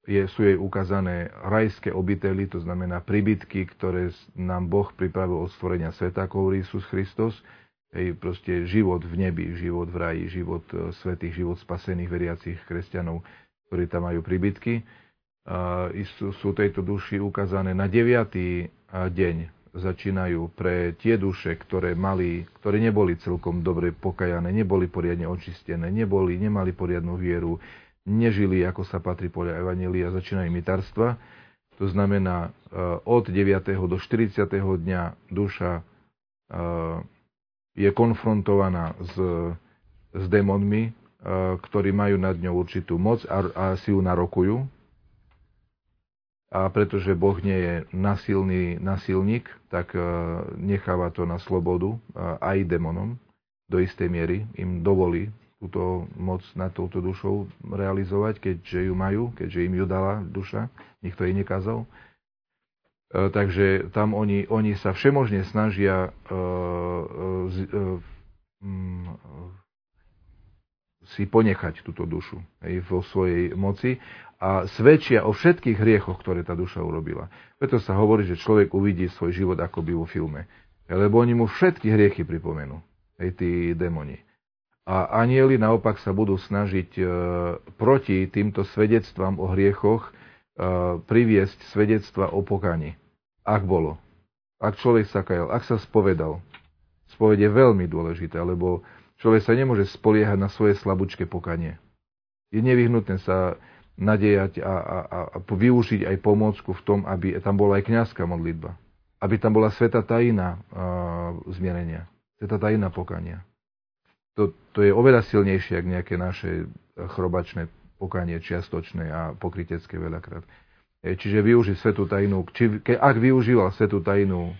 je, sú jej ukázané rajské obytely, to znamená príbytky, ktoré nám Boh pripravil od stvorenia sveta, ako hovorí Isus Christus. Hej, proste život v nebi, život v raji, život e, svetých, život spasených veriacich kresťanov ktorí tam majú príbytky, sú, tejto duši ukázané na 9. deň začínajú pre tie duše, ktoré, mali, ktoré neboli celkom dobre pokajané, neboli poriadne očistené, neboli, nemali poriadnu vieru, nežili, ako sa patrí podľa Evanelia, začínajú mitárstva. To znamená, od 9. do 40. dňa duša je konfrontovaná s, s démonmi, ktorí majú nad ňou určitú moc a, a si ju narokujú. a pretože Boh nie je nasilný nasilník, tak necháva to na slobodu aj démonom do istej miery, im dovolí túto moc nad touto dušou realizovať, keďže ju majú, keďže im ju dala duša, nikto jej nekázal. Takže tam oni, oni sa všemožne snažia mm, si ponechať túto dušu hej, vo svojej moci a svedčia o všetkých hriechoch, ktoré tá duša urobila. Preto sa hovorí, že človek uvidí svoj život ako by vo filme. Lebo oni mu všetky hriechy pripomenú, hej, tí demoni. A anieli naopak sa budú snažiť e, proti týmto svedectvám o hriechoch e, priviesť svedectva o pokani ak bolo. Ak človek sa kajal, ak sa spovedal. Spoved je veľmi dôležité, lebo človek sa nemôže spoliehať na svoje slabúčke pokanie. Je nevyhnutné sa nadejať a, a, a využiť aj pomôcku v tom, aby tam bola aj kniazská modlitba. Aby tam bola sveta tajina zmierenia. Sveta tajina pokania. To, to je oveľa silnejšie, ako nejaké naše chrobačné pokanie čiastočné a pokrytecké veľakrát. Čiže využiť svetú tajinu, či, ke, ak využíval svetú tajinu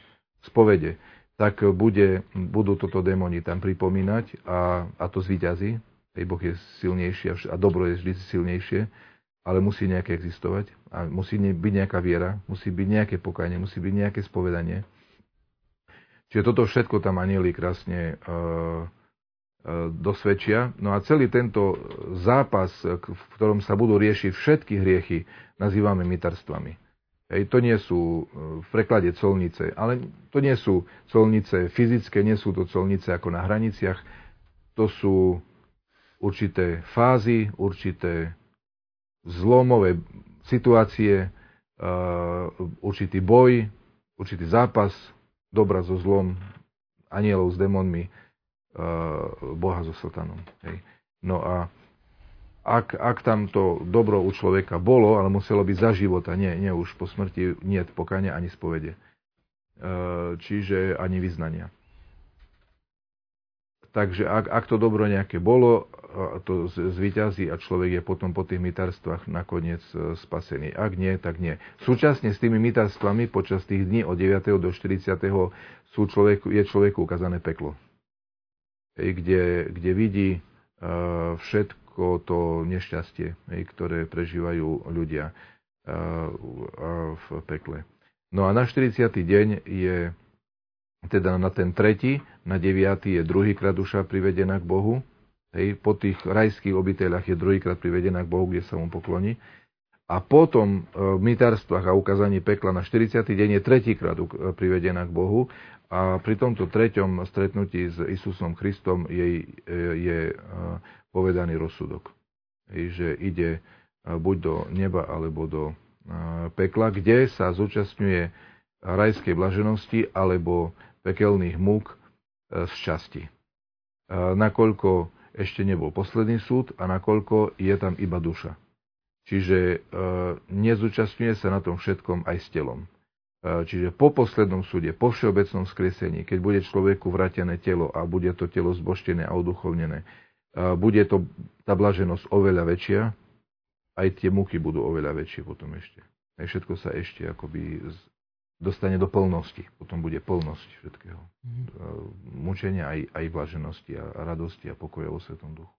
spovede, tak bude, budú toto démoni tam pripomínať a, a to zvíťazí. Hej, boh je silnejší a dobro je vždy silnejšie, ale musí nejaké existovať a musí byť nejaká viera, musí byť nejaké pokajanie, musí byť nejaké spovedanie. Čiže toto všetko tam anieli krásne uh, dosvedčia. No a celý tento zápas, v ktorom sa budú riešiť všetky hriechy, nazývame mytarstvami. Hej, to nie sú v preklade colnice, ale to nie sú colnice fyzické, nie sú to colnice ako na hraniciach, to sú určité fázy, určité zlomové situácie, určitý boj, určitý zápas, dobra so zlom, anielov s démonmi, Boha so satanom. No a ak, ak tam to dobro u človeka bolo, ale muselo byť za života, nie, nie už po smrti, nie pokania ani spovede. Čiže ani vyznania. Takže ak, ak to dobro nejaké bolo, to zvyťazí a človek je potom po tých mytarstvách nakoniec e, spasený. Ak nie, tak nie. Súčasne s tými mytarstvami počas tých dní od 9. do 40. Sú človeku, je človeku ukázané peklo kde, kde vidí e, všetko to nešťastie, ktoré prežívajú ľudia e, v pekle. No a na 40. deň je, teda na ten tretí, na 9. je druhýkrát duša privedená k Bohu. Hej, po tých rajských obiteľách je druhýkrát privedená k Bohu, kde sa mu pokloní. A potom e, v mytarstvách a ukázaní pekla na 40. deň je tretíkrát privedená k Bohu a pri tomto treťom stretnutí s Isusom Christom jej je povedaný rozsudok. Že ide buď do neba alebo do pekla, kde sa zúčastňuje rajskej blaženosti alebo pekelných múk z časti. Nakoľko ešte nebol posledný súd a nakoľko je tam iba duša. Čiže nezúčastňuje sa na tom všetkom aj s telom. Čiže po poslednom súde, po všeobecnom skresení, keď bude človeku vrátené telo a bude to telo zboštené a oduchovnené, bude to tá blaženosť oveľa väčšia, aj tie muky budú oveľa väčšie potom ešte. Aj všetko sa ešte akoby dostane do plnosti. Potom bude plnosť všetkého. Mm-hmm. Mučenia aj, aj blaženosti a radosti a pokoja vo Svetom duchu.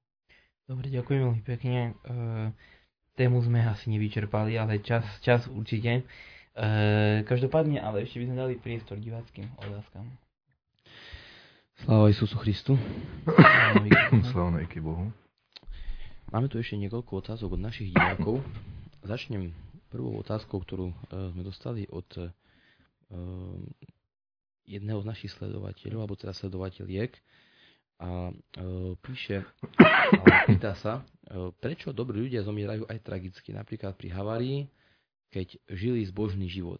Dobre, ďakujem veľmi pekne. Tému sme asi nevyčerpali, ale čas, čas určite. E, každopádne, ale ešte by sme dali priestor diváckým otázkam. Sláva Isusu Christu. Sláva (coughs) Iky Bohu. Máme tu ešte niekoľko otázok od našich divákov. Začnem prvou otázkou, ktorú uh, sme dostali od uh, jedného z našich sledovateľov, alebo teda sledovateľiek. A uh, píše, ale pýta sa, prečo dobrí ľudia zomierajú aj tragicky, napríklad pri havárii, keď žili zbožný život?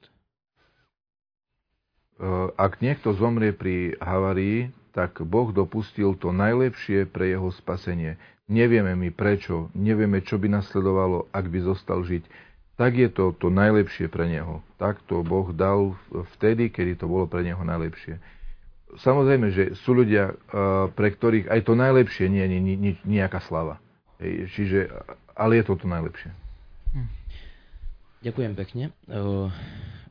E, ak niekto zomrie pri havárii, tak Boh dopustil to najlepšie pre jeho spasenie. Nevieme my prečo, nevieme, čo by nasledovalo, ak by zostal žiť. Tak je to to najlepšie pre neho. Tak to Boh dal vtedy, kedy to bolo pre neho najlepšie. Samozrejme, že sú ľudia, e, pre ktorých aj to najlepšie nie je nejaká slava. Čiže, ale je to to najlepšie. Hm. Ďakujem pekne.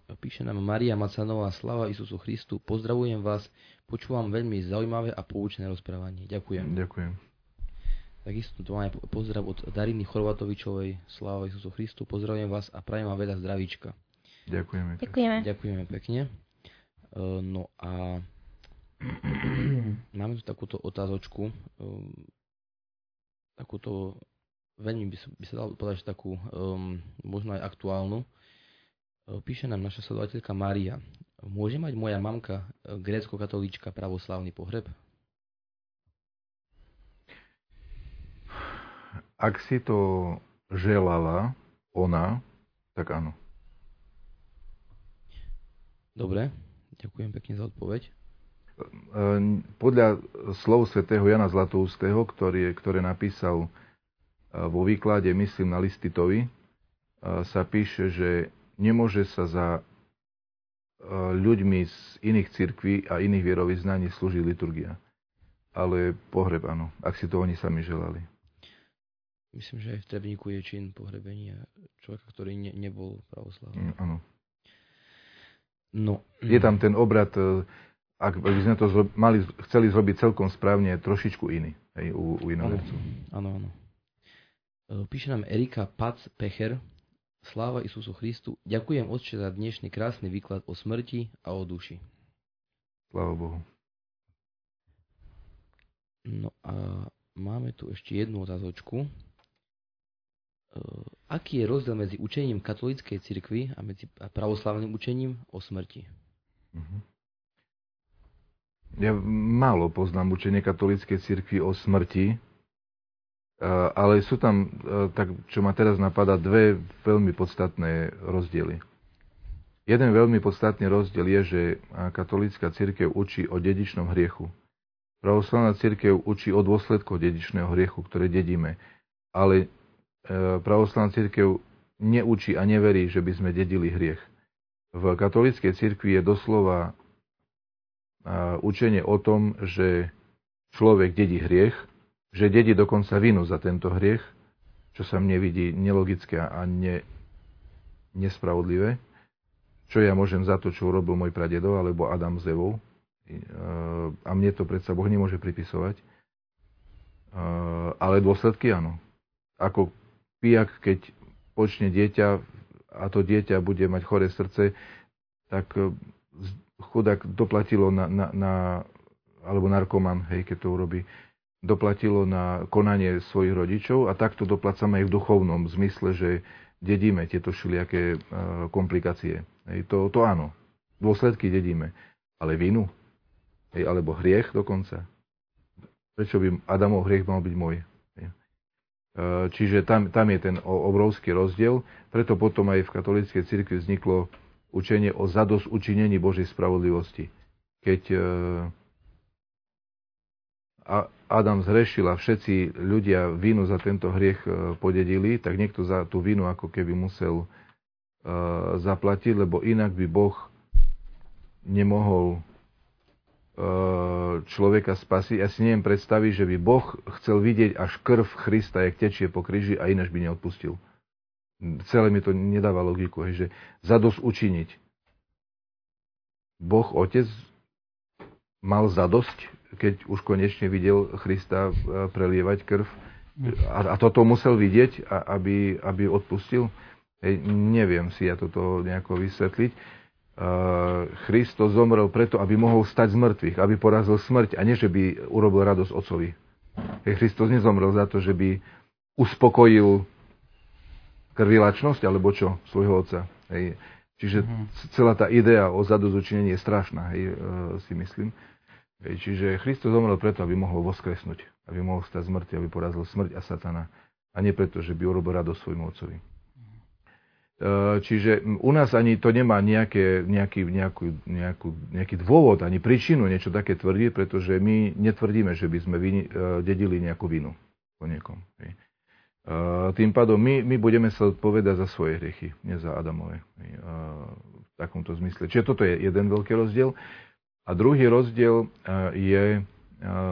Píše nám Maria Macanová, Slava Isusu Christu. Pozdravujem vás, počúvam veľmi zaujímavé a poučné rozprávanie. Ďakujem. Ďakujem. Takisto tu máme pozdrav od Dariny Chorvatovičovej, Sláva Isusu Christu. Pozdravujem vás a prajem vám veľa zdravíčka. Ďakujeme. Ďakujeme. Ďakujeme pekne. No a (clears throat) máme tu takúto otázočku, takúto veľmi by sa, by sa dalo povedať, že takú um, možno aj aktuálnu. Uh, píše nám naša sledovateľka Mária. Môže mať moja mamka uh, grécko-katolíčka pravoslavný pohreb? Ak si to želala ona, tak áno. Dobre, ďakujem pekne za odpoveď. Uh, podľa slov svätého Jana Zlatoustého, ktorý, ktoré napísal vo výklade, myslím na Listitovi, sa píše, že nemôže sa za ľuďmi z iných cirkví a iných vierovýznaní slúžiť liturgia. Ale pohreb áno, ak si to oni sami želali. Myslím, že aj v Trebníku je čin pohrebenia človeka, ktorý ne, nebol pravoslavný. Mm, áno. No. Je tam ten obrad, e, ak by sme to mali, chceli zrobiť celkom správne, trošičku iný hej, u, u inovercu. Áno, áno. E, píše nám Erika Pac Pecher. Sláva Isusu Christu. Ďakujem Otče za dnešný krásny výklad o smrti a o duši. Sláva Bohu. No a máme tu ešte jednu otázočku. E, aký je rozdiel medzi učením katolíckej cirkvi a medzi pravoslavným učením o smrti? Uh-huh. Ja málo poznám učenie katolíckej cirkvi o smrti, ale sú tam, tak čo ma teraz napadá, dve veľmi podstatné rozdiely. Jeden veľmi podstatný rozdiel je, že katolícka církev učí o dedičnom hriechu. Pravoslavná církev učí o dôsledkoch dedičného hriechu, ktoré dedíme. Ale e, pravoslavná církev neučí a neverí, že by sme dedili hriech. V katolíckej církvi je doslova učenie o tom, že človek dedí hriech, že dedí dokonca vinu za tento hriech, čo sa mne vidí nelogické a ne, nespravodlivé. Čo ja môžem za to, čo urobil môj pradedo alebo Adam s Evou. A mne to predsa Boh nemôže pripisovať. Ale dôsledky áno. Ako pijak, keď počne dieťa a to dieťa bude mať choré srdce, tak e, chudák doplatilo na, na, na alebo narkoman, hej, keď to urobí, doplatilo na konanie svojich rodičov a takto doplácame aj v duchovnom zmysle, že dedíme tieto všelijaké e, komplikácie. Hej, to, to áno, dôsledky dedíme, ale vinu, hej, alebo hriech dokonca. Prečo by Adamov hriech mal byť môj? E, čiže tam, tam je ten obrovský rozdiel, preto potom aj v katolíckej cirkvi vzniklo učenie o zados učinení Božej spravodlivosti. Keď e, Adam zhrešil a všetci ľudia vinu za tento hriech e, podedili, tak niekto za tú vinu ako keby musel e, zaplatiť, lebo inak by Boh nemohol e, človeka spasiť. Ja si neviem predstaviť, že by Boh chcel vidieť až krv Krista, jak tečie po kríži a ináč by neodpustil. Celé mi to nedáva logiku, že zados učiniť. Boh Otec mal zadosť keď už konečne videl Krista e, prelievať krv. A, a toto musel vidieť, aby, aby odpustil? Hej, neviem si ja toto nejako vysvetliť. Uh, Christo zomrel preto, aby mohol stať z mŕtvych, aby porazil smrť a nie, že by urobil radosť otcovi. Hej, Christos nezomrel za to, že by uspokojil krvilačnosť, alebo čo, svojho otca. Hej. Čiže mm-hmm. celá tá idea o zadozučinení je strašná, hej, uh, si myslím. Čiže Kristus zomrel preto, aby mohol voskresnúť, aby mohol stať zmrti, aby porazil smrť a satana. A nie preto, že by urobil radosť svojmu otcovi. E, čiže u nás ani to nemá nejaké, nejaký, nejakú, nejakú, nejaký dôvod, ani príčinu niečo také tvrdiť, pretože my netvrdíme, že by sme vini, e, dedili nejakú vinu po niekom. E, tým pádom my, my budeme sa odpovedať za svoje hriechy, nie za Adamové. V takomto zmysle. Čiže toto je jeden veľký rozdiel. A druhý rozdiel e, je e,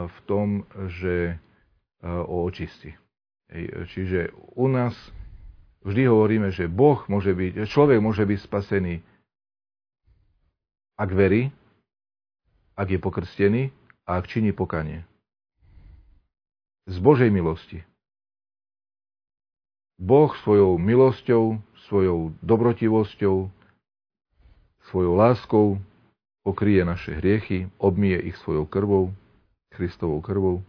v tom, že e, o očisti. Čiže u nás vždy hovoríme, že Boh môže byť, človek môže byť spasený, ak verí, ak je pokrstený a ak činí pokanie. Z Božej milosti. Boh svojou milosťou, svojou dobrotivosťou, svojou láskou pokrie naše hriechy, obmie ich svojou krvou, Kristovou krvou.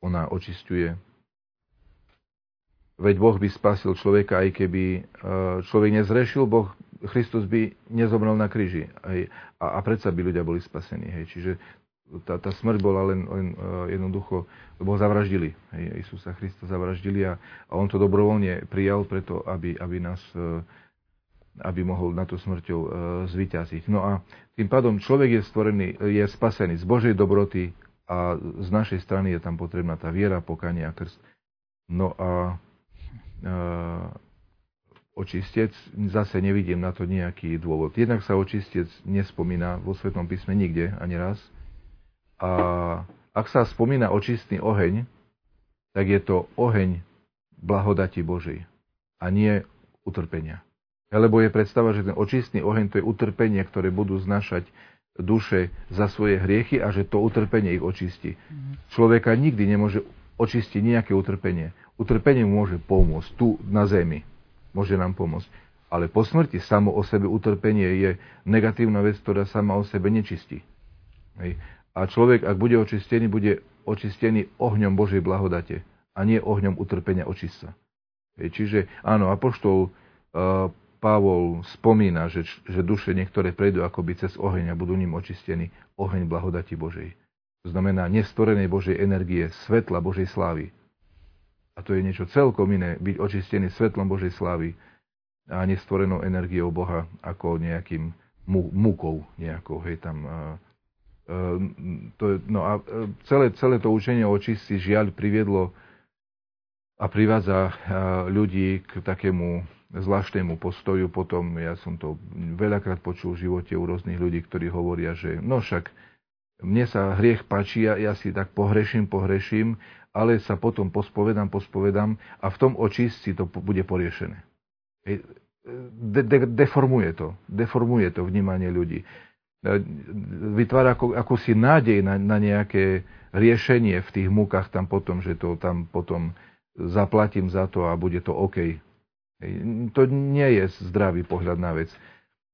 Ona očistuje. Veď Boh by spasil človeka, aj keby e, človek nezrešil, Boh, Kristus by nezomrel na kríži. A, a predsa by ľudia boli spasení. Hej. Čiže tá, tá smrť bola len, len uh, jednoducho, lebo ho zavraždili. Hej, Isúsa Krista zavraždili a, a on to dobrovoľne prijal preto, aby, aby nás uh, aby mohol na to smrťou uh, zvyťaziť. No a tým pádom človek je stvorený, je spasený z Božej dobroty a z našej strany je tam potrebná tá viera, pokanie a krst. No a uh, očistec, zase nevidím na to nejaký dôvod. Jednak sa očistec nespomína vo Svetom písme nikde, ani raz. A ak sa spomína očistný oheň, tak je to oheň blahodati Božej a nie utrpenia. Lebo je predstava, že ten očistný oheň to je utrpenie, ktoré budú znašať duše za svoje hriechy a že to utrpenie ich očistí. Mhm. Človeka nikdy nemôže očistiť nejaké utrpenie. Utrpenie môže pomôcť tu na zemi. Môže nám pomôcť. Ale po smrti samo o sebe utrpenie je negatívna vec, ktorá sama o sebe nečistí. Hej. A človek, ak bude očistený, bude očistený ohňom Božej blahodate a nie ohňom utrpenia očista. Čiže áno, apoštol uh, Pavol spomína, že, že duše niektoré prejdú akoby cez oheň a budú ním očistení oheň blahodati Božej. To znamená nestvorenej Božej energie, svetla Božej slávy. A to je niečo celkom iné, byť očistený svetlom Božej slávy a nestvorenou energiou Boha ako nejakým múkou nejakou, hej, tam to je, no a e, celé, celé to učenie o čistí žiaľ priviedlo a privádza ľudí k takému zvláštnemu postoju. Potom ja som to veľakrát počul v živote u rôznych ľudí, ktorí hovoria, že no však mne sa hriech páči, ja, ja si tak pohreším, pohreším, ale sa potom pospovedám, pospovedám a v tom očistci to bude poriešené. De, de, deformuje to, deformuje to vnímanie ľudí. E, vytvára ako, akúsi nádej na, na nejaké riešenie v tých múkach tam potom, že to tam potom zaplatím za to a bude to OK. To nie je zdravý pohľad na vec.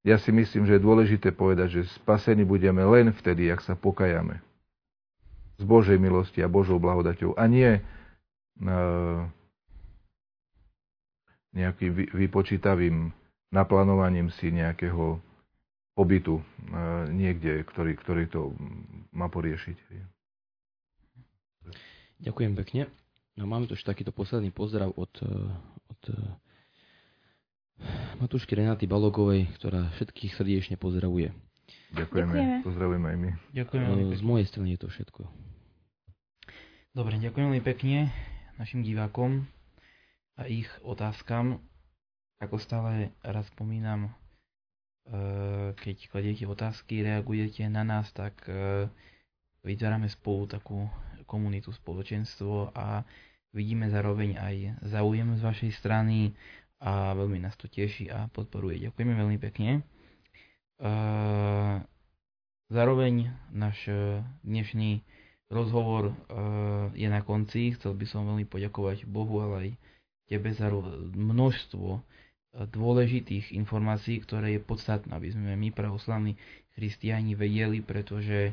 Ja si myslím, že je dôležité povedať, že spasení budeme len vtedy, ak sa pokajame. Z Božej milosti a Božou blahodaťou. A nie uh, nejakým vypočítavým naplánovaním si nejakého pobytu e, niekde, ktorý, ktorý to má poriešiť. Ďakujem pekne. No, máme tu ešte takýto posledný pozdrav od, e, od e, Matúšky Renáty Balogovej, ktorá všetkých srdečne pozdravuje. Ďakujeme. Ďakujeme. Pozdravujeme aj my. Ďakujeme Z mojej strany je to všetko. Dobre, ďakujem veľmi pekne našim divákom a ich otázkam. Ako stále raz spomínam, Eh, keď kladiete otázky, reagujete na nás, tak eh, vytvárame spolu takú komunitu, spoločenstvo a vidíme zároveň aj záujem z vašej strany a veľmi nás to teší a podporuje. Ďakujeme veľmi pekne. Zároveň náš dnešný rozhovor je na konci. Chcel by som veľmi poďakovať Bohu, ale aj tebe za množstvo dôležitých informácií, ktoré je podstatné, aby sme my, pravoslavní christiani, vedeli, pretože e,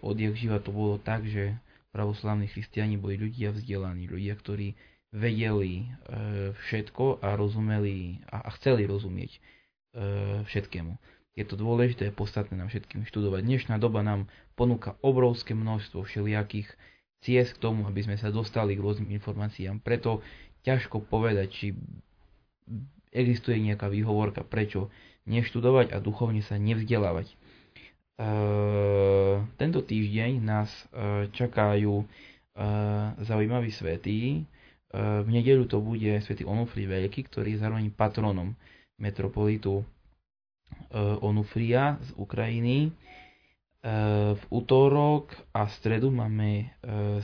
odjak živa to bolo tak, že pravoslavní christiani boli ľudia vzdelaní, ľudia, ktorí vedeli e, všetko a rozumeli a, chceli rozumieť e, všetkému. Je to dôležité, podstatné nám všetkým študovať. Dnešná doba nám ponúka obrovské množstvo všelijakých ciest k tomu, aby sme sa dostali k rôznym informáciám. Preto ťažko povedať, či existuje nejaká výhovorka, prečo neštudovať a duchovne sa nevzdelávať. E, tento týždeň nás čakajú e, zaujímaví svetí. E, v nedeľu to bude svätý Onufri Veľký, ktorý je zároveň patronom metropolitu e, Onufria z Ukrajiny. E, v útorok a stredu máme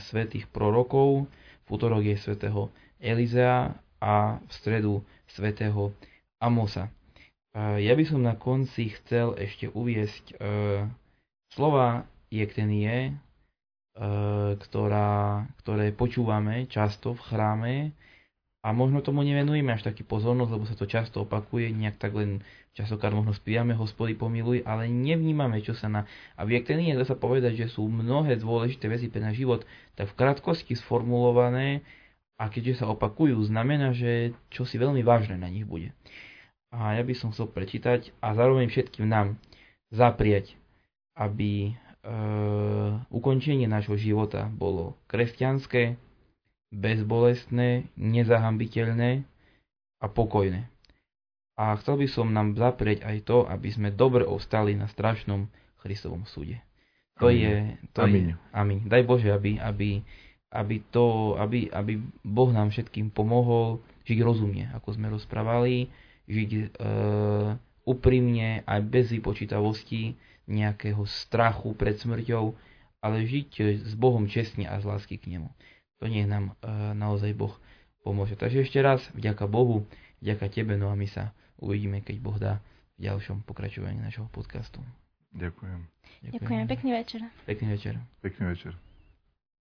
svetých prorokov. V útorok je svätého Elizea a v stredu svätého Amosa. Ja by som na konci chcel ešte uviesť slova je, ktorá, ktoré počúvame často v chráme a možno tomu nevenujeme až taký pozornosť, lebo sa to často opakuje, nejak tak len častokrát možno spívame hospody pomiluj, ale nevnímame, čo sa na... A v Jektenie dá sa povedať, že sú mnohé dôležité veci pre náš život tak v krátkosti sformulované a keďže sa opakujú, znamená, že čo si veľmi vážne na nich bude. A ja by som chcel prečítať a zároveň všetkým nám zaprieť, aby ukončenie nášho života bolo kresťanské, bezbolestné, nezahambiteľné a pokojné. A chcel by som nám zaprieť aj to, aby sme dobre ostali na strašnom Christovom súde. To amin. je... To amin. Je, amin. Daj Bože, aby, aby, aby, to, aby, aby Boh nám všetkým pomohol žiť rozumne, ako sme rozprávali, žiť e, úprimne aj bez vypočítavosti, nejakého strachu pred smrťou, ale žiť s Bohom čestne a z lásky k Nemu. To nech nám e, naozaj Boh pomôže. Takže ešte raz, vďaka Bohu, vďaka Tebe, no a my sa uvidíme, keď Boh dá v ďalšom pokračovaní našho podcastu. Ďakujem. Ďakujem. Pekný večer. Pekný večer. Pekný večer.